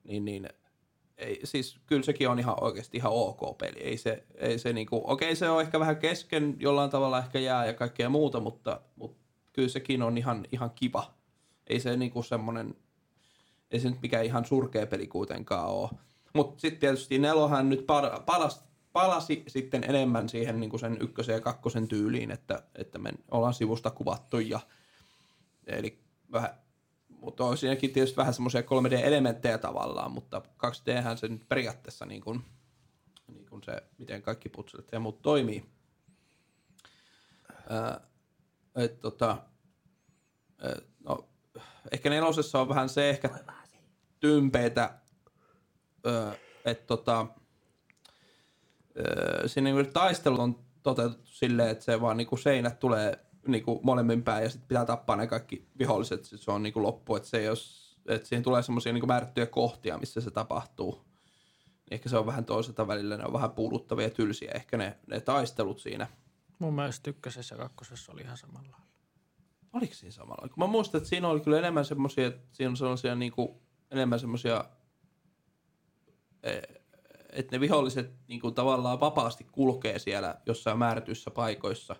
niin, niin ei, siis kyllä sekin on ihan oikeasti ihan ok peli. Ei se, ei se niinku, okei se on ehkä vähän kesken, jollain tavalla ehkä jää ja kaikkea muuta, mutta, mutta kyllä sekin on ihan, ihan kiva. Ei se niinku semmonen, ei se nyt mikään ihan surkea peli kuitenkaan ole. Mutta sitten tietysti nelohan nyt par, palas, palasi sitten enemmän siihen niinku sen ykkösen ja kakkosen tyyliin, että, että me ollaan sivusta kuvattu ja eli vähän mutta on siinäkin tietysti vähän semmoisia 3D-elementtejä tavallaan, mutta 2Dhän se nyt periaatteessa niin kuin, niin kuin se, miten kaikki putselet ja muut toimii. Ää, et, tota, et, no, ehkä nelosessa on vähän se ehkä tympeitä, että tota, ää, siinä niin taistelut on toteutettu silleen, että se vaan niin kuin seinät tulee niinku molemmin päin ja sitten pitää tappaa ne kaikki viholliset, sit se on niinku loppu, että se jos, että siihen tulee semmoisia niin määrättyjä kohtia, missä se tapahtuu. Niin ehkä se on vähän toiselta välillä, ne on vähän puuduttavia ja tylsiä, ehkä ne, ne taistelut siinä. Mun mielestä ykkösessä ja kakkosessa oli ihan samalla. Oliko siinä samalla? Kun mä muistan, että siinä oli kyllä enemmän semmoisia, että siinä on sellaisia niin kuin, enemmän semmoisia, että ne viholliset niin kuin, tavallaan vapaasti kulkee siellä jossain määrätyissä paikoissa.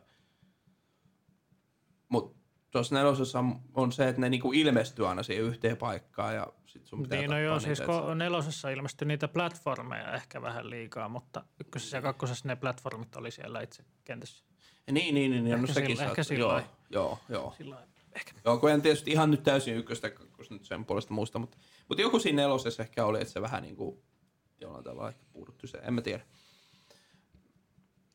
Mutta tuossa nelosessa on, se, että ne niinku ilmestyy aina siihen yhteen paikkaan ja sit sun pitää Niin, no joo, siis ko- nelosessa ilmestyi niitä platformeja ehkä vähän liikaa, mutta ykkösessä ja kakkosessa ne platformit oli siellä itse kentässä. Niin, niin, niin, niin no Ehkä sekin sillä- ehkä sillä joo, joo, joo. Sillä ehkä. Joo, kun en tietysti ihan nyt täysin ykköstä, kakkosta nyt sen puolesta muista, mutta, mutta joku siinä nelosessa ehkä oli, että se vähän niin kuin jollain tavalla ehkä puuduttu se, en mä tiedä.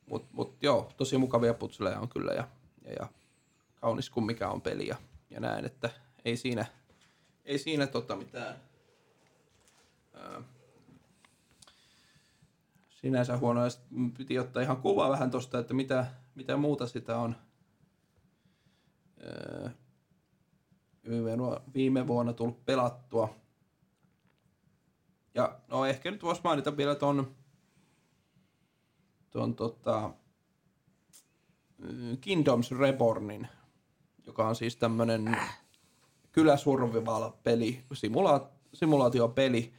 Mutta mut, joo, tosi mukavia putseleja on kyllä ja, ja, ja kaunis kuin mikä on peli ja, ja näin, että ei siinä, ei siinä tota mitään ää, sinänsä huonoa. Piti ottaa ihan kuvaa vähän tosta, että mitä, mitä muuta sitä on ää, viime, vuonna- tullut pelattua. Ja no ehkä nyt voisi mainita vielä ton, ton tota, Kingdoms Rebornin, joka on siis tämmönen kyläsurvival-peli, simula- simulaatiopeli,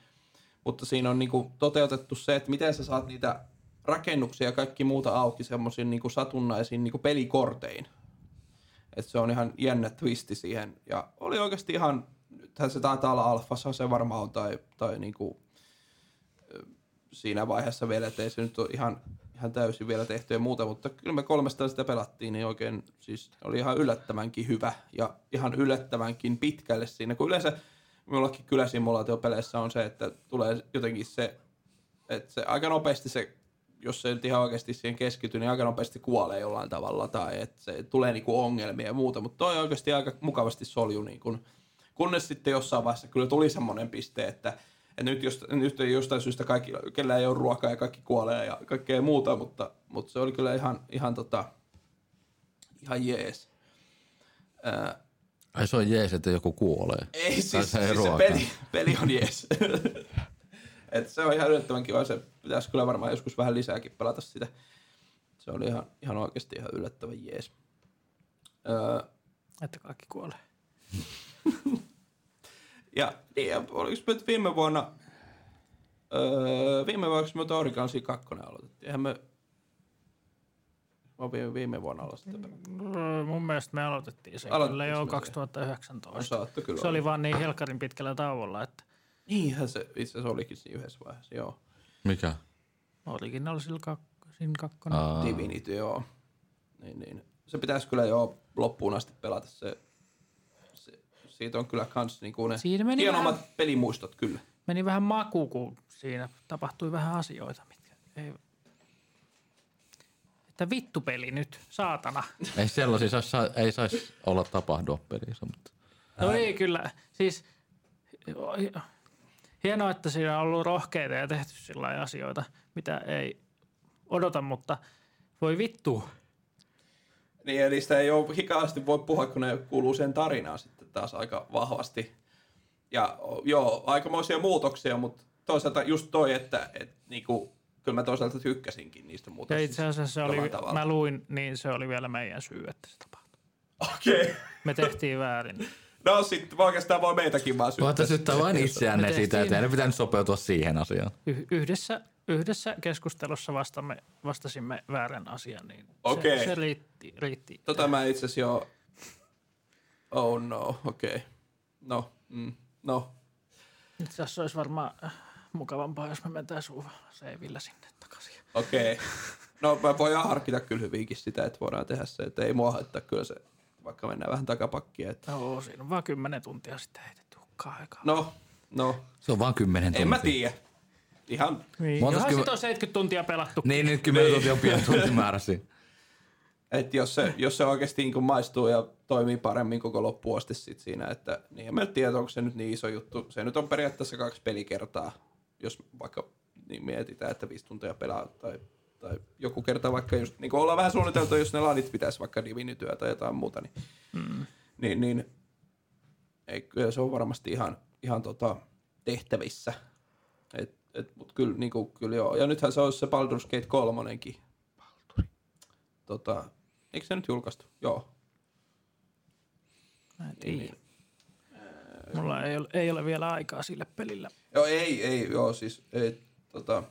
mutta siinä on niinku toteutettu se, että miten sä saat niitä rakennuksia ja kaikki muuta auki semmoisiin niinku satunnaisiin niinku pelikortein. Et se on ihan jännä twisti siihen. Ja oli oikeasti ihan, nythän se taitaa olla alfassa, se varmaan on, tai, tai niinku, siinä vaiheessa vielä, että ei se nyt ole ihan, ihan täysin vielä tehty ja muuta, mutta kyllä me kolmesta sitä pelattiin, niin oikein siis oli ihan yllättävänkin hyvä ja ihan yllättävänkin pitkälle siinä, kun yleensä minullakin kyläsimulaatiopeleissä on se, että tulee jotenkin se, että se aika nopeasti se, jos se nyt ihan oikeasti siihen keskity, niin aika nopeasti kuolee jollain tavalla tai että se tulee niinku ongelmia ja muuta, mutta toi oikeasti aika mukavasti solju niin kun, kunnes sitten jossain vaiheessa kyllä tuli semmoinen piste, että, että nyt, jos, nyt ei jostain syystä kaikki, kellä ei ole ruokaa ja kaikki kuolee ja kaikkea muuta, mutta, mutta se oli kyllä ihan, ihan, tota, ihan jees. Ää, Ai se on jees, että joku kuolee. ei Tai siis, se ei siis se peli, peli on jees. Et se on ihan yllättävän kiva. Se pitäisi kyllä varmaan joskus vähän lisääkin pelata sitä. Se oli ihan, ihan oikeasti ihan yllättävän jees. Öö, Että kaikki kuolee. ja, niin, oliko se nyt viime vuonna, öö, viime vuonna me Origansi 2 aloitettiin. Eihän me, mä viime, viime vuonna aloitettiin. Öö, Mun mielestä me aloitettiin se Aloitettiinko kyllä jo se? 2019. Saatte kyllä Se oli vaan niin helkarin pitkällä tauolla, että Niinhän se itse asiassa olikin siinä yhdessä vaiheessa, joo. Mikä? Original Sin 2. Sin 2. Aa, Divinity, joo. Niin, niin. Se pitäisi kyllä jo loppuun asti pelata. Se, siitä on kyllä kans niinku ne Siinä meni hienommat vähän- pelimuistot kyllä. Meni vähän maku, kun siinä tapahtui vähän asioita, mitkä ei... Että vittu peli nyt, saatana. ei sellaisia sais, sa- ei saisi olla tapahdua pelissä, mutta No ei kyllä, siis hienoa, että siinä on ollut rohkeita ja tehty sillä asioita, mitä ei odota, mutta voi vittu. Niin, eli sitä ei ole hikaasti voi puhua, kun ne kuuluu sen tarinaan sitten taas aika vahvasti. Ja joo, aikamoisia muutoksia, mutta toisaalta just toi, että et, niinku, kyllä mä toisaalta tykkäsinkin niistä Ja muutoksista. itse asiassa se oli, tavalla. mä luin, niin se oli vielä meidän syy, että se tapahtui. Okei. Okay. Me tehtiin väärin. No sitten oikeastaan voi meitäkin vaan syyttää. voitte syyttää vain itseänne siitä, että ei ne pitänyt sopeutua siihen asiaan. Y- yhdessä, yhdessä keskustelussa vastamme, vastasimme väärän asian, niin Okei. se, se riitti. riitti. Tota mä itse asiassa jo... Oh no, okei. Okay. No, mm, no. Itse asiassa olisi varmaan äh, mukavampaa, jos me mentäisiin seivillä sinne takaisin. Okei. Okay. No mä voin harkita kyllä hyvinkin sitä, että voidaan tehdä se, että ei mua haittaa kyllä se, vaikka mennään vähän takapakkia. Että... No, siinä on vaan kymmenen tuntia sitten heitetty aikaa. No, no, Se on vaan kymmenen tuntia. en mä tiedä. Ihan, Niin, Montas johan kymmen- sit on 70 tuntia pelattu. Niin, nyt kymmenen tuntia on pieni tuntimäärä siinä. Että jos se, jos se oikeasti niin kuin maistuu ja toimii paremmin koko loppuun asti sit siinä, että niin en mä tiedä, onko se nyt niin iso juttu. Se nyt on periaatteessa kaksi pelikertaa, jos vaikka niin mietitään, että viisi tuntia pelaa tai, tai joku kerta vaikka just, niin kuin ollaan vähän suunniteltu, jos ne ladit pitäisi vaikka divinityä tai jotain muuta, niin, mm. niin, niin ei, kyllä se on varmasti ihan, ihan tota, tehtävissä. Et, et, mut kyllä, niinku, kyllä joo. Ja nythän se olisi se Baldur's Gate 3 Tota, eikö se nyt julkaistu? Joo. Mä en tiedä. Mulla ei ole, ei ole vielä aikaa sille pelillä. Joo, ei, ei, joo, siis, ei, tota,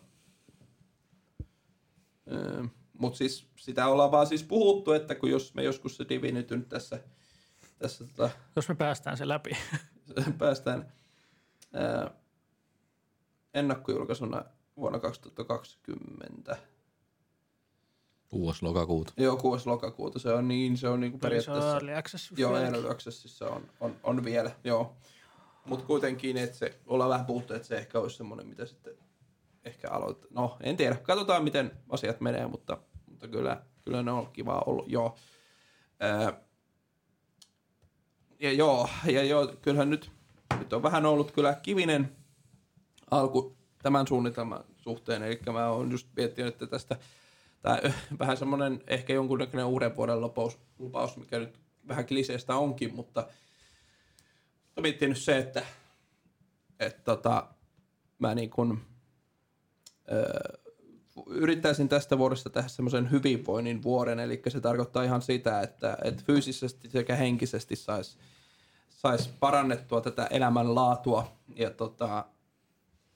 mutta siis sitä ollaan vaan siis puhuttu, että kun jos me joskus se Divinity nyt tässä, tässä tota, Jos me päästään se läpi. päästään ää, ennakkojulkaisuna vuonna 2020. 6. lokakuuta. Joo, 6. lokakuuta se on niin, se on niinku Eli se on periaatteessa... early access Joo. Early Accessissa on, on, on vielä, joo. Mutta kuitenkin, että se, ollaan vähän puhuttu, että se ehkä olisi semmoinen, mitä sitten ehkä aloittaa. No, en tiedä. Katsotaan, miten asiat menee, mutta, mutta kyllä, kyllä ne on kiva ollut, joo. Ää, ja joo, ja joo, kyllähän nyt, nyt on vähän ollut kyllä kivinen alku tämän suunnitelman suhteen, eli mä oon just miettinyt, että tästä tai vähän semmoinen ehkä jonkunnäköinen uuden vuoden lupaus, lupaus mikä nyt vähän kliseistä onkin, mutta miettinyt se, että, että tota, mä niin kuin, ö, yrittäisin tästä vuodesta tehdä semmoisen hyvinvoinnin vuoden, eli se tarkoittaa ihan sitä, että, että fyysisesti sekä henkisesti saisi sais parannettua tätä elämänlaatua ja, tota,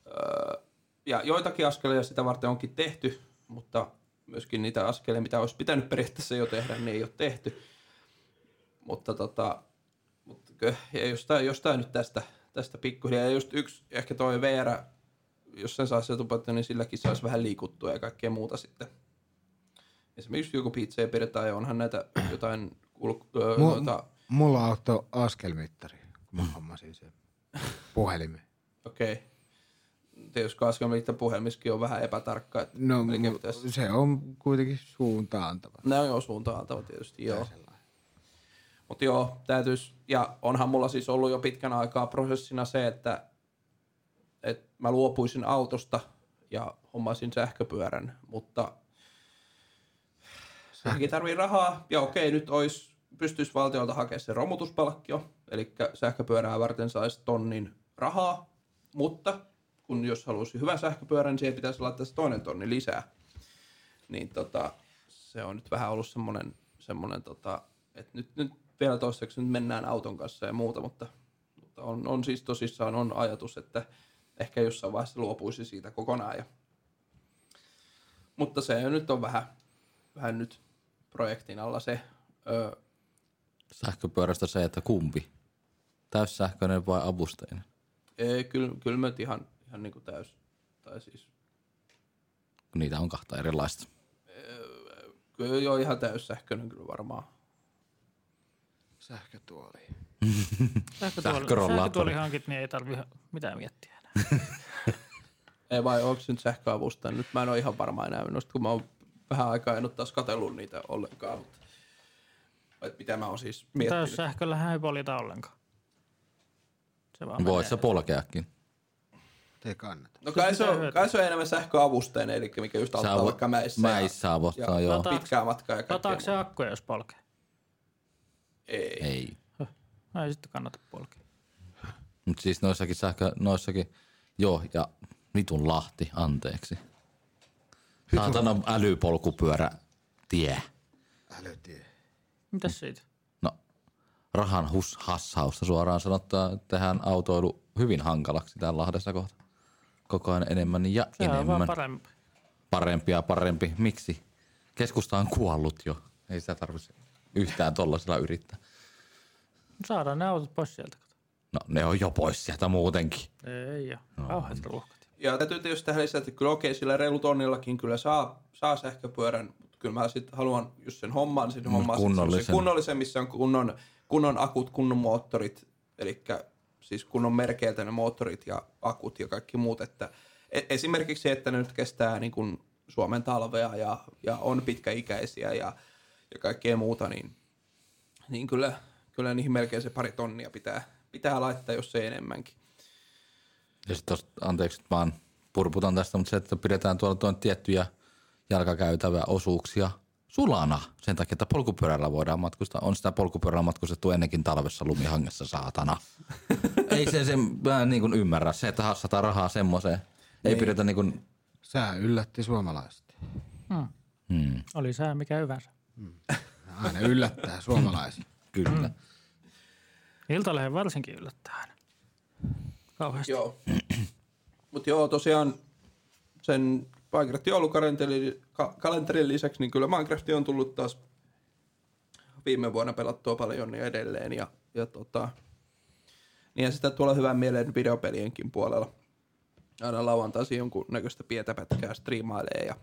ö, ja joitakin askelia sitä varten onkin tehty, mutta myöskin niitä askelia, mitä olisi pitänyt periaatteessa jo tehdä, niin ei ole tehty. Mutta tota, mutta ja jostain, jostain nyt tästä, tästä pikkuhiljaa. Ja just yksi, ehkä toi VR, jos sen saisi etupäätä, niin silläkin saisi vähän liikuttua ja kaikkea muuta sitten. Esimerkiksi joku pizza pidetään ja onhan näitä jotain ulk- öö, Mu- noita, Mulla auttoi askelmittari, kun mä hommasin sen puhelimen. okei. Okay. Tietysti kaskelmitta puhelimiskin on vähän epätarkka. Että No, pitäisi- se on kuitenkin suuntaantava. Ne on jo suuntaan antava tietysti, joo. Mutta joo, täytyisi, ja onhan mulla siis ollut jo pitkän aikaa prosessina se, että, että mä luopuisin autosta ja hommaisin sähköpyörän, mutta sekin tarvii rahaa, ja okei, nyt olisi, pystyisi valtiolta hakemaan se romutuspalkkio, eli sähköpyörää varten saisi tonnin rahaa, mutta kun jos haluaisi hyvän sähköpyörän, niin siihen pitäisi laittaa se toinen tonni lisää. Niin tota, se on nyt vähän ollut semmoinen, semmoinen tota, että nyt, nyt vielä toistaiseksi nyt mennään auton kanssa ja muuta, mutta, mutta on, on siis tosissaan on ajatus, että ehkä jossain vaiheessa luopuisi siitä kokonaan. Ja, mutta se nyt on vähän, vähän nyt projektin alla se, ö, Sähköpyörästä se, että kumpi? Täyssähköinen vai avusteinen? ei, kyllä, kyllä mä ihan, ihan niin kuin täys, tai siis niitä on kahta erilaista. kyllä jo ihan täyssähköinen kyllä varmaan. Sähkötuoli. Sähkötuoli, sähkötuoli hankit, niin ei tarvi mitään miettiä enää. Ei vai onko se nyt sähköavustaja? Nyt mä en ole ihan varma enää minusta, kun mä oon vähän aikaa en ole taas katsellut niitä ollenkaan. Mutta, että mitä mä oon siis miettinyt. Täyssähköllähän ei poljeta ollenkaan. Se vaan Voit sä polkeakin. Ei kannata. No kai se, on, kai se on enemmän sähköavusteinen, eli mikä just auttaa vo- vaikka mäissä. Mäissä avottaa, ja, joo. Lataaks- Pitkää matkaa ja kaikkea Lataako se akkuja, jos polkee? Ei. Ei. No ei sitten kannata polkea. Mutta siis noissakin sähkö, noissakin, joo, ja vitun Lahti, anteeksi. Saatana älypolkupyörä tie. Älytie. Mitäs siitä? No, rahan hus, hassausta suoraan sanottuna tehdään autoilu hyvin hankalaksi täällä Lahdessa kohta. Koko ajan enemmän ja Se on vaan enemmän. parempi. Parempi ja parempi. Miksi? Keskusta on kuollut jo. Ei sitä tarvitse yhtään tollasella yrittää. Saadaan ne autot pois sieltä. No, ne on jo pois sieltä muutenkin. Ei oo. Kauheat ruuhkat. Ja täytyy tietysti tähän lisätä, että kyllä okei, sillä reilu tonnillakin kyllä saa, saa sähköpyörän, mutta kyllä mä sitten haluan, jos sen hommaan, niin hommaa sit kunnollisen. kunnollisen, missä on kunnon, kunnon akut, kunnon moottorit, eli siis kunnon merkeiltä ne moottorit ja akut ja kaikki muut, että e- esimerkiksi se, että ne nyt kestää niin kuin Suomen talvea ja, ja on pitkäikäisiä ja, ja kaikkea muuta, niin, niin kyllä, kyllä niihin melkein se pari tonnia pitää, pitää laittaa, jos ei enemmänkin. Ja sitten anteeksi, vaan purputan tästä, mutta se, että pidetään tuolla tuon tiettyjä jalkakäytävä osuuksia sulana sen takia, että polkupyörällä voidaan matkustaa. On sitä polkupyörällä matkustettu ennenkin talvessa lumihangessa, saatana. Ei ei se, se mä en niin kuin ymmärrä se, että hassataan rahaa semmoiseen. Ei pidetä niin kuin, Sää yllätti suomalaiset. hmm, Oli sää mikä hyvänsä. Aina yllättää suomalaisia. kyllä. Iltalehden varsinkin yllättää aina. Kauheasti. Joo. Mutta joo, tosiaan sen Minecraftin joulukalenterin ka- kalenterin lisäksi, niin kyllä Minecraft on tullut taas viime vuonna pelattua paljon ja edelleen. Ja, ja tota, niin ja sitä tuolla hyvän mielen videopelienkin puolella. Aina lauantaisin jonkun näköistä pientä pätkää striimailee ja,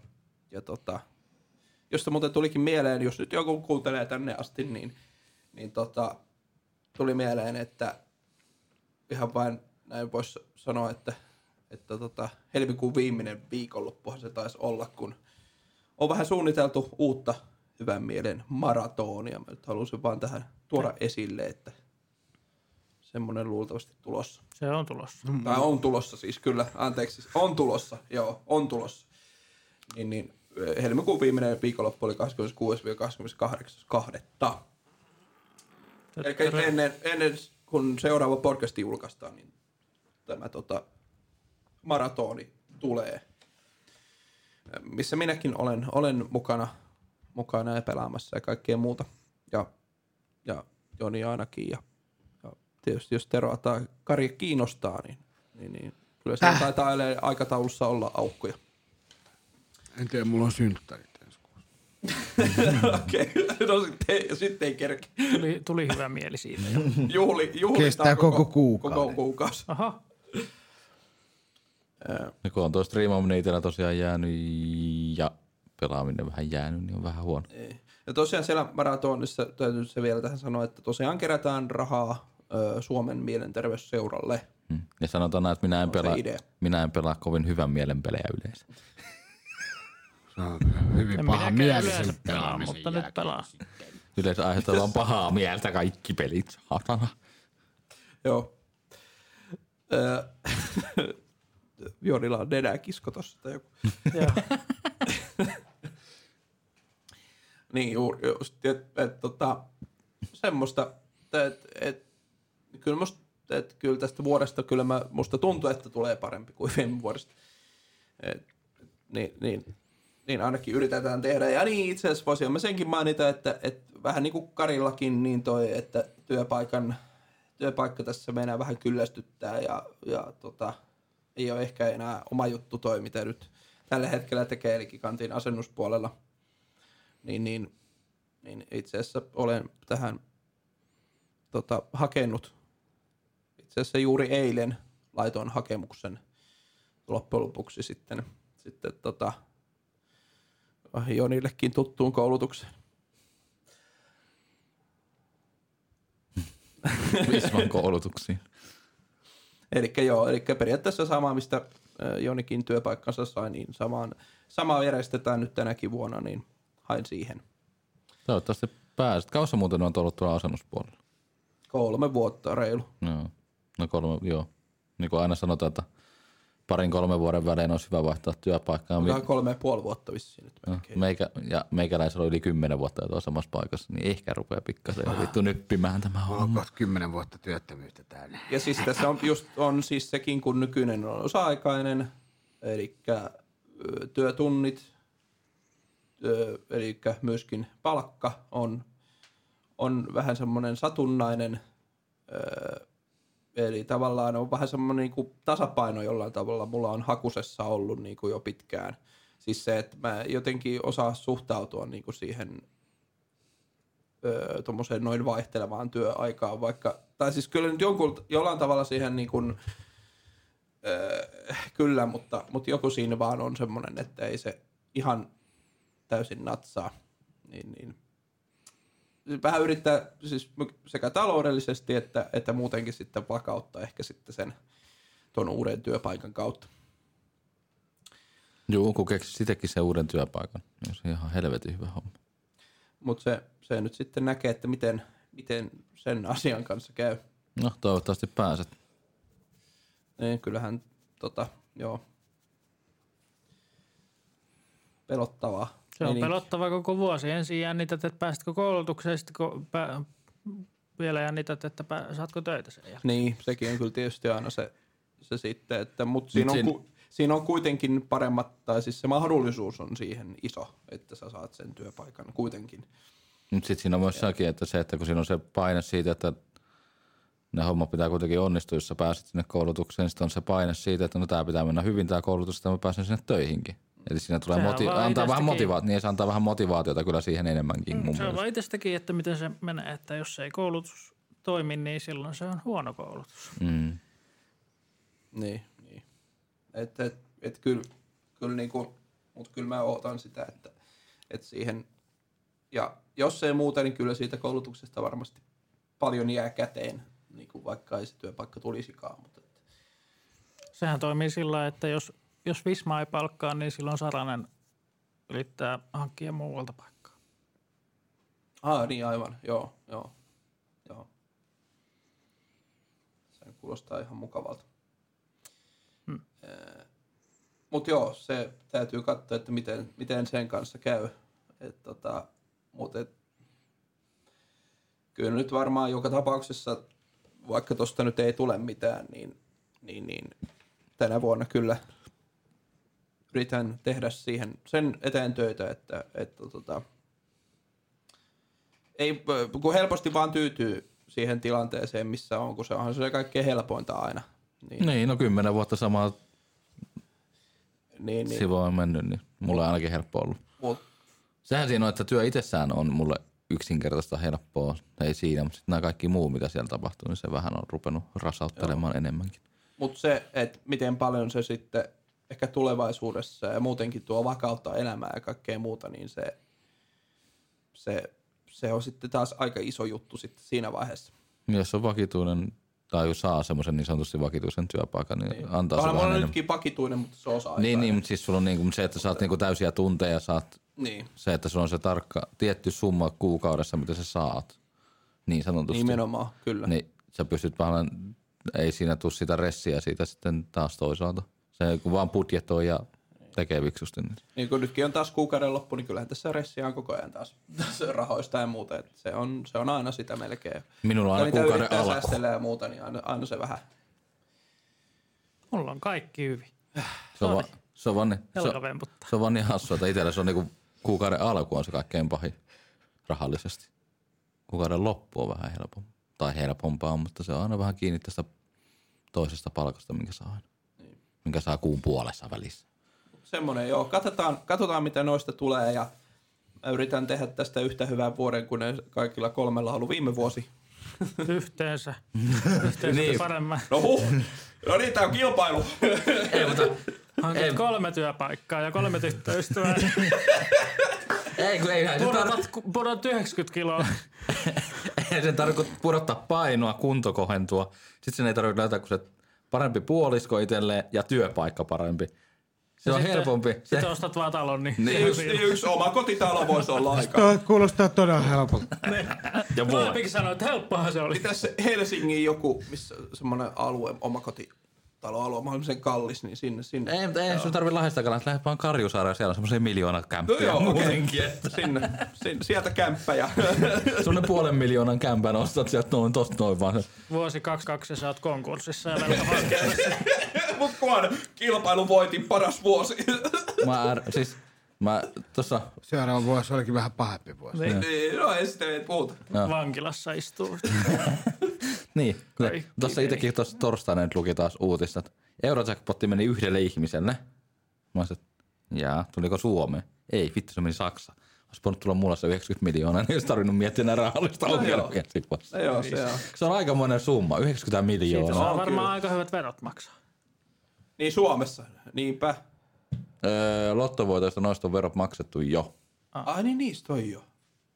ja tota, josta muuten tulikin mieleen, jos nyt joku kuuntelee tänne asti, niin, niin tota, tuli mieleen, että ihan vain näin voisi sanoa, että, että tota, helmikuun viimeinen viikonloppuhan se taisi olla, kun on vähän suunniteltu uutta hyvän mielen maratonia. Mä nyt halusin vaan tähän tuoda esille, että semmoinen luultavasti tulossa. Se on tulossa. Mm. Tai on tulossa siis, kyllä. Anteeksi, siis on tulossa. Joo, on tulossa. Niin, niin eh, helmikuun viimeinen viikonloppu oli 26-28.2. Eli ennen, ennen kun seuraava podcast julkaistaan, niin tämä tota, maratoni tulee. Missä minäkin olen, olen mukana, mukana ja pelaamassa ja kaikkea muuta. Ja, ja Joni ainakin. Ja, ja tietysti jos Tero tai Kari kiinnostaa, niin, niin, niin kyllä se taitaa edelleen aikataulussa olla aukkoja. En tiedä, mulla on synttärit ensi kuussa. Okei, okay. no sitten, sitten ei kerke. Tuli, tuli hyvä mieli siitä. jo. Juhli, juhlitaan Kestää koko kuukauden. Koko kuukausi. Aha. Ja kun on tuo striimaaminen itsellä tosiaan jäänyt ja pelaaminen vähän jäänyt, niin on vähän huono. Ei. Ja tosiaan siellä maratonissa täytyy se vielä tähän sanoa, että tosiaan kerätään rahaa ö, Suomen mielenterveysseuralle. Hmm. Ja sanotaan että minä en, pelaa, idea. minä en pelaa kovin hyvän mielen pelejä yleensä. Se on hyvin En paha minäkään mieli yleensä sen pelaa, pelaamisen mutta nyt pelaa. Yleensä aiheuttaa vaan pahaa mieltä kaikki pelit, saatana. Joo. Ö, Jonilla on nenäkisko tossa tai joku. Niin juuri, just, että et, tota, semmoista, että et, kyllä, musta, et, kyllä tästä vuodesta kyllä mä, musta tuntuu, että tulee parempi kuin viime vuodesta. Et, niin, niin, niin ainakin yritetään tehdä. Ja niin itse asiassa voisin mä senkin mainita, että, että vähän niin kuin Karillakin, niin toi, että työpaikan, työpaikka tässä meinaa vähän kyllästyttää ja, ja tota, ei ole ehkä enää oma juttu toi, mitä nyt tällä hetkellä tekee, eli kantin asennuspuolella niin, niin, niin itse asiassa olen tähän tota, hakenut. Itse asiassa juuri eilen laitoin hakemuksen loppujen lopuksi sitten, sitten tota, Jonillekin tuttuun koulutukseen. Visman koulutuksiin. Eli joo, eli periaatteessa sama, mistä ö, Jonikin työpaikkansa sai, niin samaan, samaa järjestetään nyt tänäkin vuonna, niin hain siihen. Toivottavasti pääset. Kaussa muuten on ollut tuolla asennuspuolella? Kolme vuotta reilu. Joo. No kolme, joo. Niin kuin aina sanotaan, että parin kolmen vuoden välein olisi hyvä vaihtaa työpaikkaa. Onkohan kolme ja puoli vuotta vissiin nyt No, melkein. meikä, ja meikäläisellä on yli kymmenen vuotta jo tuossa samassa paikassa, niin ehkä rupeaa pikkasen jo vittu nyppimään tämä homma. kohta kymmenen vuotta työttömyyttä täällä. Ja siis tässä on just on siis sekin, kun nykyinen on osa-aikainen, eli työtunnit, ö, eli myöskin palkka on, on vähän semmoinen satunnainen, ö, eli tavallaan on vähän semmoinen niin kuin tasapaino jollain tavalla mulla on hakusessa ollut niin kuin jo pitkään. Siis se, että mä jotenkin osaa suhtautua niin kuin siihen öö, noin vaihtelevaan työaikaan, vaikka, tai siis kyllä nyt jonkun, jollain tavalla siihen niin kuin, öö, kyllä, mutta, mutta joku siinä vaan on semmoinen, että ei se ihan täysin natsaa, niin, niin vähän yrittää siis sekä taloudellisesti että, että muutenkin sitten vakauttaa ehkä sitten sen tuon uuden työpaikan kautta. Joo, kun keksi itsekin sen uuden työpaikan, niin se on ihan helvetin hyvä homma. Mutta se, se nyt sitten näkee, että miten, miten sen asian kanssa käy. No, toivottavasti pääset. Niin, kyllähän tota, joo. Pelottavaa. Se on meininki. pelottava koko vuosi. Ensin jännität, että pääsitkö koulutukseen, sitten kun pä- vielä jännität, että pä- saatko töitä sen jälkeen. Niin, sekin on kyllä tietysti aina se, se sitten, että, mutta siinä, on, ku, siinä on kuitenkin paremmat, tai siis se mahdollisuus on siihen iso, että sä saat sen työpaikan kuitenkin. Mutta sitten siinä on myös sekin, että se, että kun siinä on se paine siitä, että ne homma pitää kuitenkin onnistua, jos sä pääset sinne koulutukseen, niin sitten on se paine siitä, että no tää pitää mennä hyvin tää koulutus, että mä pääsen sinne töihinkin. Eli siinä tulee Sehän moti- antaa vähän motivaatiota, niin se antaa vähän motivaatiota kyllä siihen enemmänkin mun Se on vaan itsestäkin, että miten se menee, että jos ei koulutus toimi, niin silloin se on huono koulutus. Mm. Niin, niin. Et, et, et kyllä, kyllä niinku, mutta kyllä mä ootan sitä, että, että siihen, ja jos ei muuta, niin kyllä siitä koulutuksesta varmasti paljon jää käteen, niin kuin vaikka ei se työpaikka tulisikaan. Mutta että, Sehän toimii sillä että jos, jos Visma ei palkkaa, niin silloin Saranen yrittää hankkia muualta paikkaa. ah, niin aivan, joo, joo, joo. Se kuulostaa ihan mukavalta. Hmm. Mutta joo, se täytyy katsoa, että miten, miten sen kanssa käy. Et, tota, mut et, kyllä nyt varmaan joka tapauksessa, vaikka tuosta nyt ei tule mitään, niin, niin, niin tänä vuonna kyllä yritän tehdä siihen sen eteen töitä, että, että tota, ei, kun helposti vaan tyytyy siihen tilanteeseen, missä on, kun se onhan se kaikkein helpointa aina. Niin, Niin, no kymmenen vuotta samaa niin, niin. sivua on mennyt, niin mulle on ainakin helppo ollut. Mut, Sehän siinä on, että työ itsessään on mulle yksinkertaista helppoa, ei siinä, mutta sitten nämä kaikki muu, mitä siellä tapahtuu, niin se vähän on rupenut rasauttelemaan Joo. enemmänkin. Mutta se, että miten paljon se sitten ehkä tulevaisuudessa ja muutenkin tuo vakautta elämää ja kaikkea muuta, niin se, se, se on sitten taas aika iso juttu sitten siinä vaiheessa. Jos on vakituinen tai jos saa semmoisen niin sanotusti vakituisen työpaikan, niin, niin. antaa se Onhan vähän enemmän. nytkin vakituinen, mutta se osa Niin, niin, mutta siis sulla on niinku se, että saat niinku täysiä tunteja, saat niin. se, että sulla on se tarkka tietty summa kuukaudessa, mitä sä saat, niin sanotusti. Nimenomaan, kyllä. Niin sä pystyt vähän, ei siinä tule sitä ressiä siitä sitten taas toisaalta. Se kun vaan budjetoi ja tekee viksusti. Niin. Niin kun nytkin on taas kuukauden loppu, niin kyllähän tässä ressiä on koko ajan taas tässä rahoista ja muuta. Et se, on, se on aina sitä melkein. Minulla on aina niitä kuukauden alku. ja muuta, niin aina, aina se vähän. Mulla on kaikki hyvin. Se on, va, se on vaan, niin- se, vemputtaa. se on vaan niin hassua, että itsellä se on niinku kuukauden alku on se kaikkein pahin rahallisesti. Kuukauden loppu on vähän helpompi. Tai helpompaa, mutta se on aina vähän kiinni tästä toisesta palkasta, minkä saa aina. Minkä saa kuun puolessa välissä. Semmoinen, joo. Katsotaan, katsotaan, mitä noista tulee ja mä yritän tehdä tästä yhtä hyvän vuoden kuin ne kaikilla kolmella on ollut viime vuosi. Yhteensä. Yhteensä Niin. paremmin. No huh! No niin, tää on kilpailu. Ei, mutta Hankit kolme työpaikkaa ja kolme tyttöystävää. ei, kun ei, ei Pudotat, pudot 90 kiloa. Ei sen tarvitse pudottaa painoa, kunto kohentua. Sitten sen ei tarvitse löytää kuin se parempi puolisko itselleen ja työpaikka parempi. Se on Sitten- helpompi. Se, Sitten ostat vaan talon, niin, Niin yksi, yksi oma kotitalo voisi olla aika. Tuo kuulostaa todella helpolta. ja vuosi. Molempikin sanoi, että helppohan se oli. Tässä Helsingin joku, missä semmoinen alue, oma kotitaloalue, mahdollisen kallis, niin sinne, sinne. Ei, mutta ei sun tarvitse Lahdestakaan, lähde vaan Karjusaareen, siellä on semmoisia miljoona No kämppiä joo, okei. muutenkin. Että Sinne, sinne, sieltä kämppä ja semmoinen puolen miljoonan kämpän ostat sieltä noin tosta noin vaan. Vuosi 22 ja sä oot konkurssissa ja velkavankeudessa. Mut kun kilpailun voitin paras vuosi. Mä, är, siis, mä tossa, Seuraava vuosi olikin vähän pahempi vuosi. Niin, niin, no ei sitten ei puhuta. vankilassa istuu. Niin, tossa itekin tossa torstaina nyt luki taas uutista, että Eurojackpotti meni yhdelle ihmiselle. Mä olisin, että jaa, tuliko Suomeen? Ei, vittu se meni Saksa. Olisi voinut tulla mulla se 90 miljoonaa, niin olisi tarvinnut miettiä nämä rahallista ongelmia. siinä vaiheessa. No joo, se on. Se on aikamoinen summa, 90 Siitä miljoonaa. saa on varmaan kyllä. aika hyvät verot maksaa. Niin Suomessa, niinpä. Öö, lottovoitoista noista on verot maksettu jo. Ai niin niistä on jo.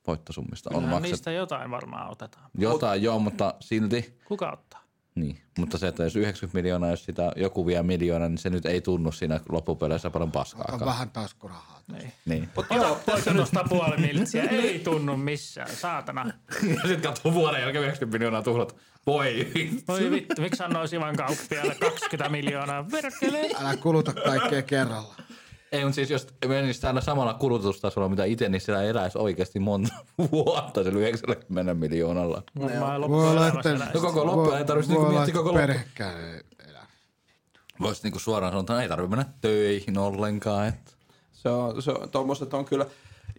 Voittosummista on maksettu. niistä jotain varmaan otetaan. Jotain joo, mutta silti. Kuka ottaa? Niin. Mutta se, että jos 90 miljoonaa, jos sitä joku vie miljoona, niin se nyt ei tunnu siinä loppupeleissä paljon On paskaakaan. vähän taskurahaa. Niin. Niin. Mut Ota joo, poika tuosta puoli miltsiä. Ei tunnu missään, saatana. Ja sitten katsoo vuoden jälkeen 90 miljoonaa tuhlat. Voi vittu. Voi vittu, miksi sanoisi Ivan kauppialle 20 miljoonaa? Verkele. Älä kuluta kaikkea kerralla. Ei, mutta siis jos menisi täällä samalla kulutustasolla, mitä itse, niin siellä eläisi oikeasti monta vuotta sillä 90 miljoonalla. Voi olla, loppuelämässä että eläisi. No koko loppu- ei tarvitsisi niinku voi miettiä koko loppu. perhekään ei elä. Voisi niinku suoraan sanoa, että ei tarvitse mennä töihin ollenkaan. Että. Se on, se on, tommoset on kyllä,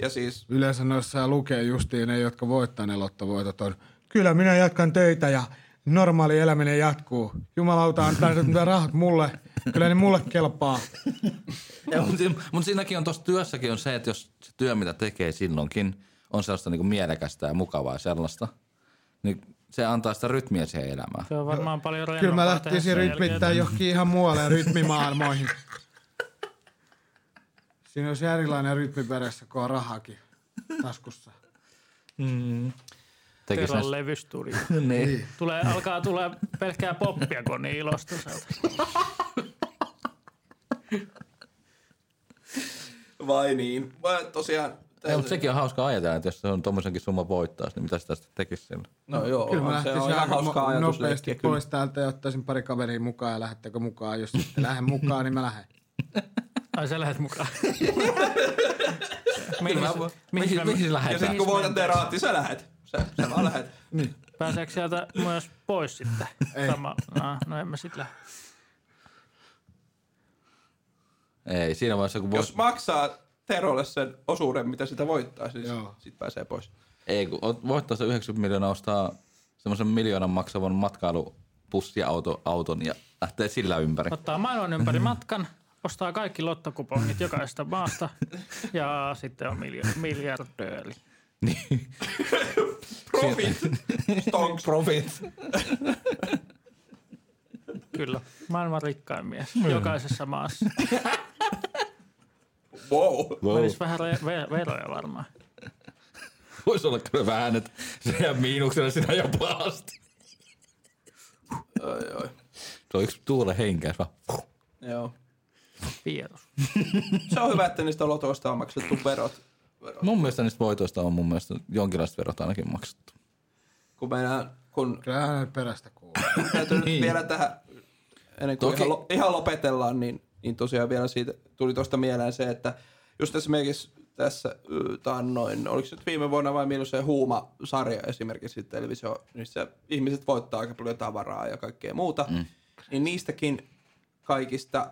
ja siis Yleensä noissa lukee justiin ne, jotka voittaa ne lottovoitot on, kyllä minä jatkan töitä ja normaali eläminen jatkuu. Jumalauta antaa ne rahat mulle, kyllä ne mulle kelpaa. Mutta mut siinäkin on tuossa työssäkin on se, että jos se työ, mitä tekee silloinkin, on sellaista niinku mielekästä ja mukavaa sellaista, niin se antaa sitä rytmiä siihen elämään. Se on varmaan paljon Kyllä mä lähtisin jälkeen. johonkin ihan muualle rytmimaailmoihin. Siinä olisi erilainen rytmi perässä, kun on rahakin taskussa. Tekis Teron levystudio. niin. Tulee, alkaa tulee pelkkää poppia, kun niin ilosta vai niin. Vai tosiaan, Ei, mutta sekin on hauska ajatella, että jos se on tommosenkin summa voittaisi, niin mitä sitä sitten tekisi sillä? no joo, Kyllä mä on, se on ihan mo- ajatusleikkiä. nopeasti Kyllä. pois täältä ja ottaisin pari kaveria mukaan ja lähettekö mukaan. Jos sitten lähden mukaan, niin mä lähden. Ai sä lähet mukaan. mihin, Kyllä sä- mä- mihin, mihin- sä- mihin sä Ja lähet? sitten kun voitat ne rahat, niin sä lähet. Sä, sä vaan lähet. Pääseekö sieltä myös pois sitten? Sama. No, no en mä sit lähde. Ei, siinä vaiheessa kun Jos maksaa Terolle sen osuuden, mitä sitä voittaa, niin Joo. sit pääsee pois. ei, kun voittaa se 90 miljoonaa ostaa semmoisen miljoonan maksavan matkailupussiauton auton ja lähtee sillä ympäri. Ottaa maailman ympäri matkan, ostaa kaikki lottokupongit jokaisesta maasta ja sitten on miljo- miljardööri. Profit. Stonks. Profit. Kyllä, maailman rikkain mies jokaisessa maassa. Wow. Wow. Menisi vähän re- ve- veroja varmaan. Voisi olla kyllä vähän, että se jää miinuksella sinä jo pahasti. Oi, oi. Se on yksi tuulen henkäys vaan. Joo. Vieros. Se on hyvä, että niistä lotoista on maksettu verot. Verot. Mun mielestä niistä voitoista on mun mielestä jonkinlaiset verot ainakin maksettu. Kun meidän, kun Kyllä hänen perästä kuuluu. täytyy nyt vielä tähän, ennen kuin Toki- ihan, lo, ihan lopetellaan, niin, niin tosiaan vielä siitä tuli tuosta mieleen se, että just esimerkiksi tässä taannoin, oliko se nyt viime vuonna vai milloin se Huuma-sarja esimerkiksi televisio, missä ihmiset voittaa aika paljon tavaraa ja kaikkea muuta, mm. niin niistäkin kaikista,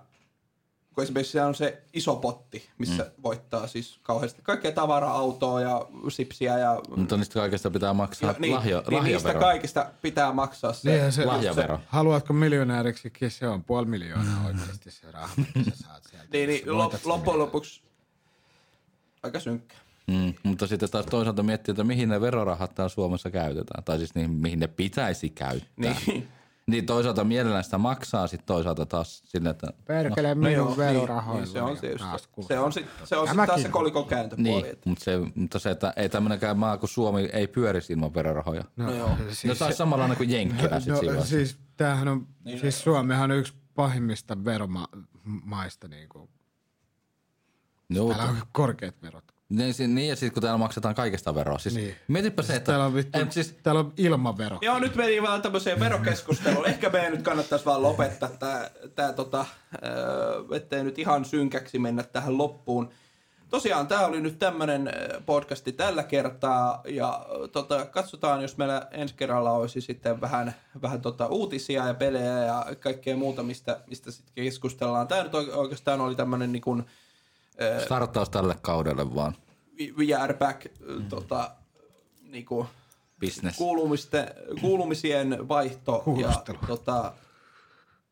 kun esimerkiksi siellä on se iso potti, missä mm. voittaa siis kauheasti kaikkea tavaraa, autoa ja sipsiä ja Mutta niistä kaikesta pitää maksaa ja, niin, lahjo, niin niistä lahjavero. kaikista pitää maksaa se. Niinhän se, Lahjavero. Haluatko miljonääriksikin? Se on puoli miljoonaa oikeasti se raha, mitä sä saat sieltä. Niin, niin lop, loppujen lopuksi aika synkkä. Mm, mutta sitten taas toisaalta miettii, että mihin ne verorahat täällä Suomessa käytetään. Tai siis niihin, mihin ne pitäisi käyttää. Niin. Niin toisaalta mielellään sitä maksaa, sitten toisaalta taas sille, että Perkele No minun verorahoilla. niin, se on se, taas just, se on, sit, se on sit taas se on. kolikon kääntöpuoli. niin, mutta se, mutta se, että ei tämmönenkään maa kuin Suomi ei pyörisi ilman verorahoja. No, No joo. no se olisi samanlainen kuin Jenkkilä sit no, siinä vaiheessa. siis tämähän on, siis Suomihan on yksi pahimmista veromaista, niin kuin, Joo, täällä on korkeat verot. Niin, niin, ja sitten kun täällä maksetaan kaikesta veroa. Siis Niin. mietipä se, että... Täällä on, vittu, ei, siis, täällä on ilmavero. Joo, nyt meni vaan tämmöiseen verokeskusteluun. Ehkä meidän nyt kannattaisi vaan lopettaa tämä, tää, tota, öö, ettei nyt ihan synkäksi mennä tähän loppuun. Tosiaan tämä oli nyt tämmöinen podcasti tällä kertaa ja tota, katsotaan, jos meillä ensi kerralla olisi sitten vähän, vähän tota, uutisia ja pelejä ja kaikkea muuta, mistä, mistä sitten keskustellaan. Tämä nyt oike- oikeastaan oli tämmöinen niin kuin, starttaus tälle kaudelle vaan. we are back mm. tota, niin kuin, Business. kuulumisten, kuulumisien vaihto ja, Kuulostelu. tota,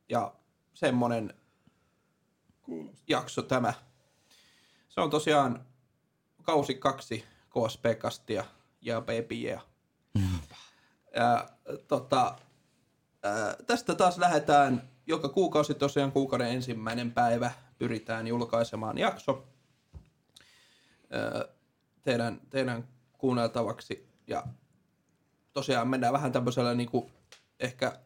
ja semmonen jakso tämä. Se on tosiaan kausi kaksi KSP-kastia ja babyjä. Ja, tota, ää, tästä taas lähdetään joka kuukausi tosiaan kuukauden ensimmäinen päivä pyritään julkaisemaan jakso teidän, teidän kuunneltavaksi ja tosiaan mennään vähän tämmöisellä niinku, ehkä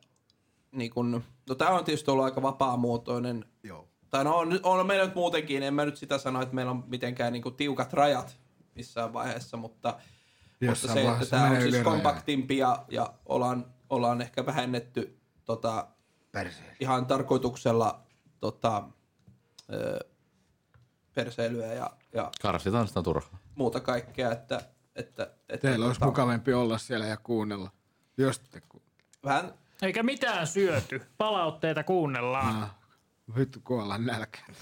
niinku, no tää on tietysti ollut aika vapaamuotoinen. Joo. Tai no on, on meillä nyt muutenkin, en mä nyt sitä sano, että meillä on mitenkään niinku tiukat rajat missään vaiheessa, mutta, mutta se, että tämä on siis kompaktimpi ja, ja ollaan, ollaan ehkä vähennetty tota, ihan tarkoituksella tota, perseilyä ja, ja Karsitaan sitä turhaa. muuta kaikkea, että, että, että Teillä olisi tota, mukavampi olla siellä ja kuunnella. Jos te ku... vähän Eikä mitään syöty. Palautteita kuunnellaan. ah, vittu kuollaan nälkään.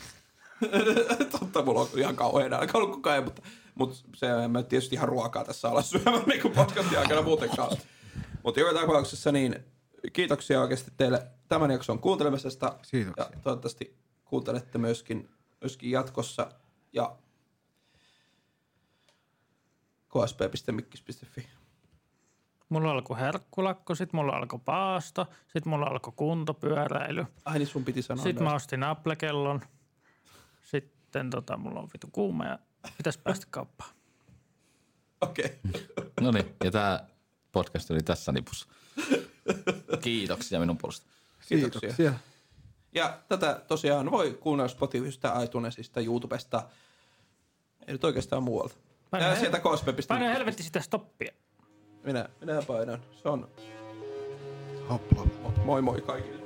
totta, mulla on ihan kauhean nälkä ollut koko ajan, mutta, mutta se en mä tietysti ihan ruokaa tässä ala syömään niin kuin podcastin aikana muutenkaan. Mutta joka tapauksessa niin kiitoksia oikeasti teille tämän jakson kuuntelemisesta. Kiitoksia. Ja toivottavasti kuuntelette myöskin, myöskin jatkossa. Ja ksp.mikkis.fi. Mulla alkoi herkkulakko, sit mulla alkoi paasto, sit mulla alkoi kuntopyöräily. Ai niin sun piti sanoa Sitten mä ostin Apple-kellon. Sitten tota, mulla on vitu kuuma ja pitäisi päästä kauppaan. Okei. No niin, ja tämä podcast oli tässä nipussa. Kiitoksia minun puolesta. Kiitoksia. Ja tätä tosiaan voi kuunnella Spotifysta, iTunesista, YouTubesta. Ei nyt oikeastaan muualta. Paina hel- sieltä ksp.fi. Paina helvetti sitä stoppia. Minä, minä painan. Se on Hopla. moi moi kaikille.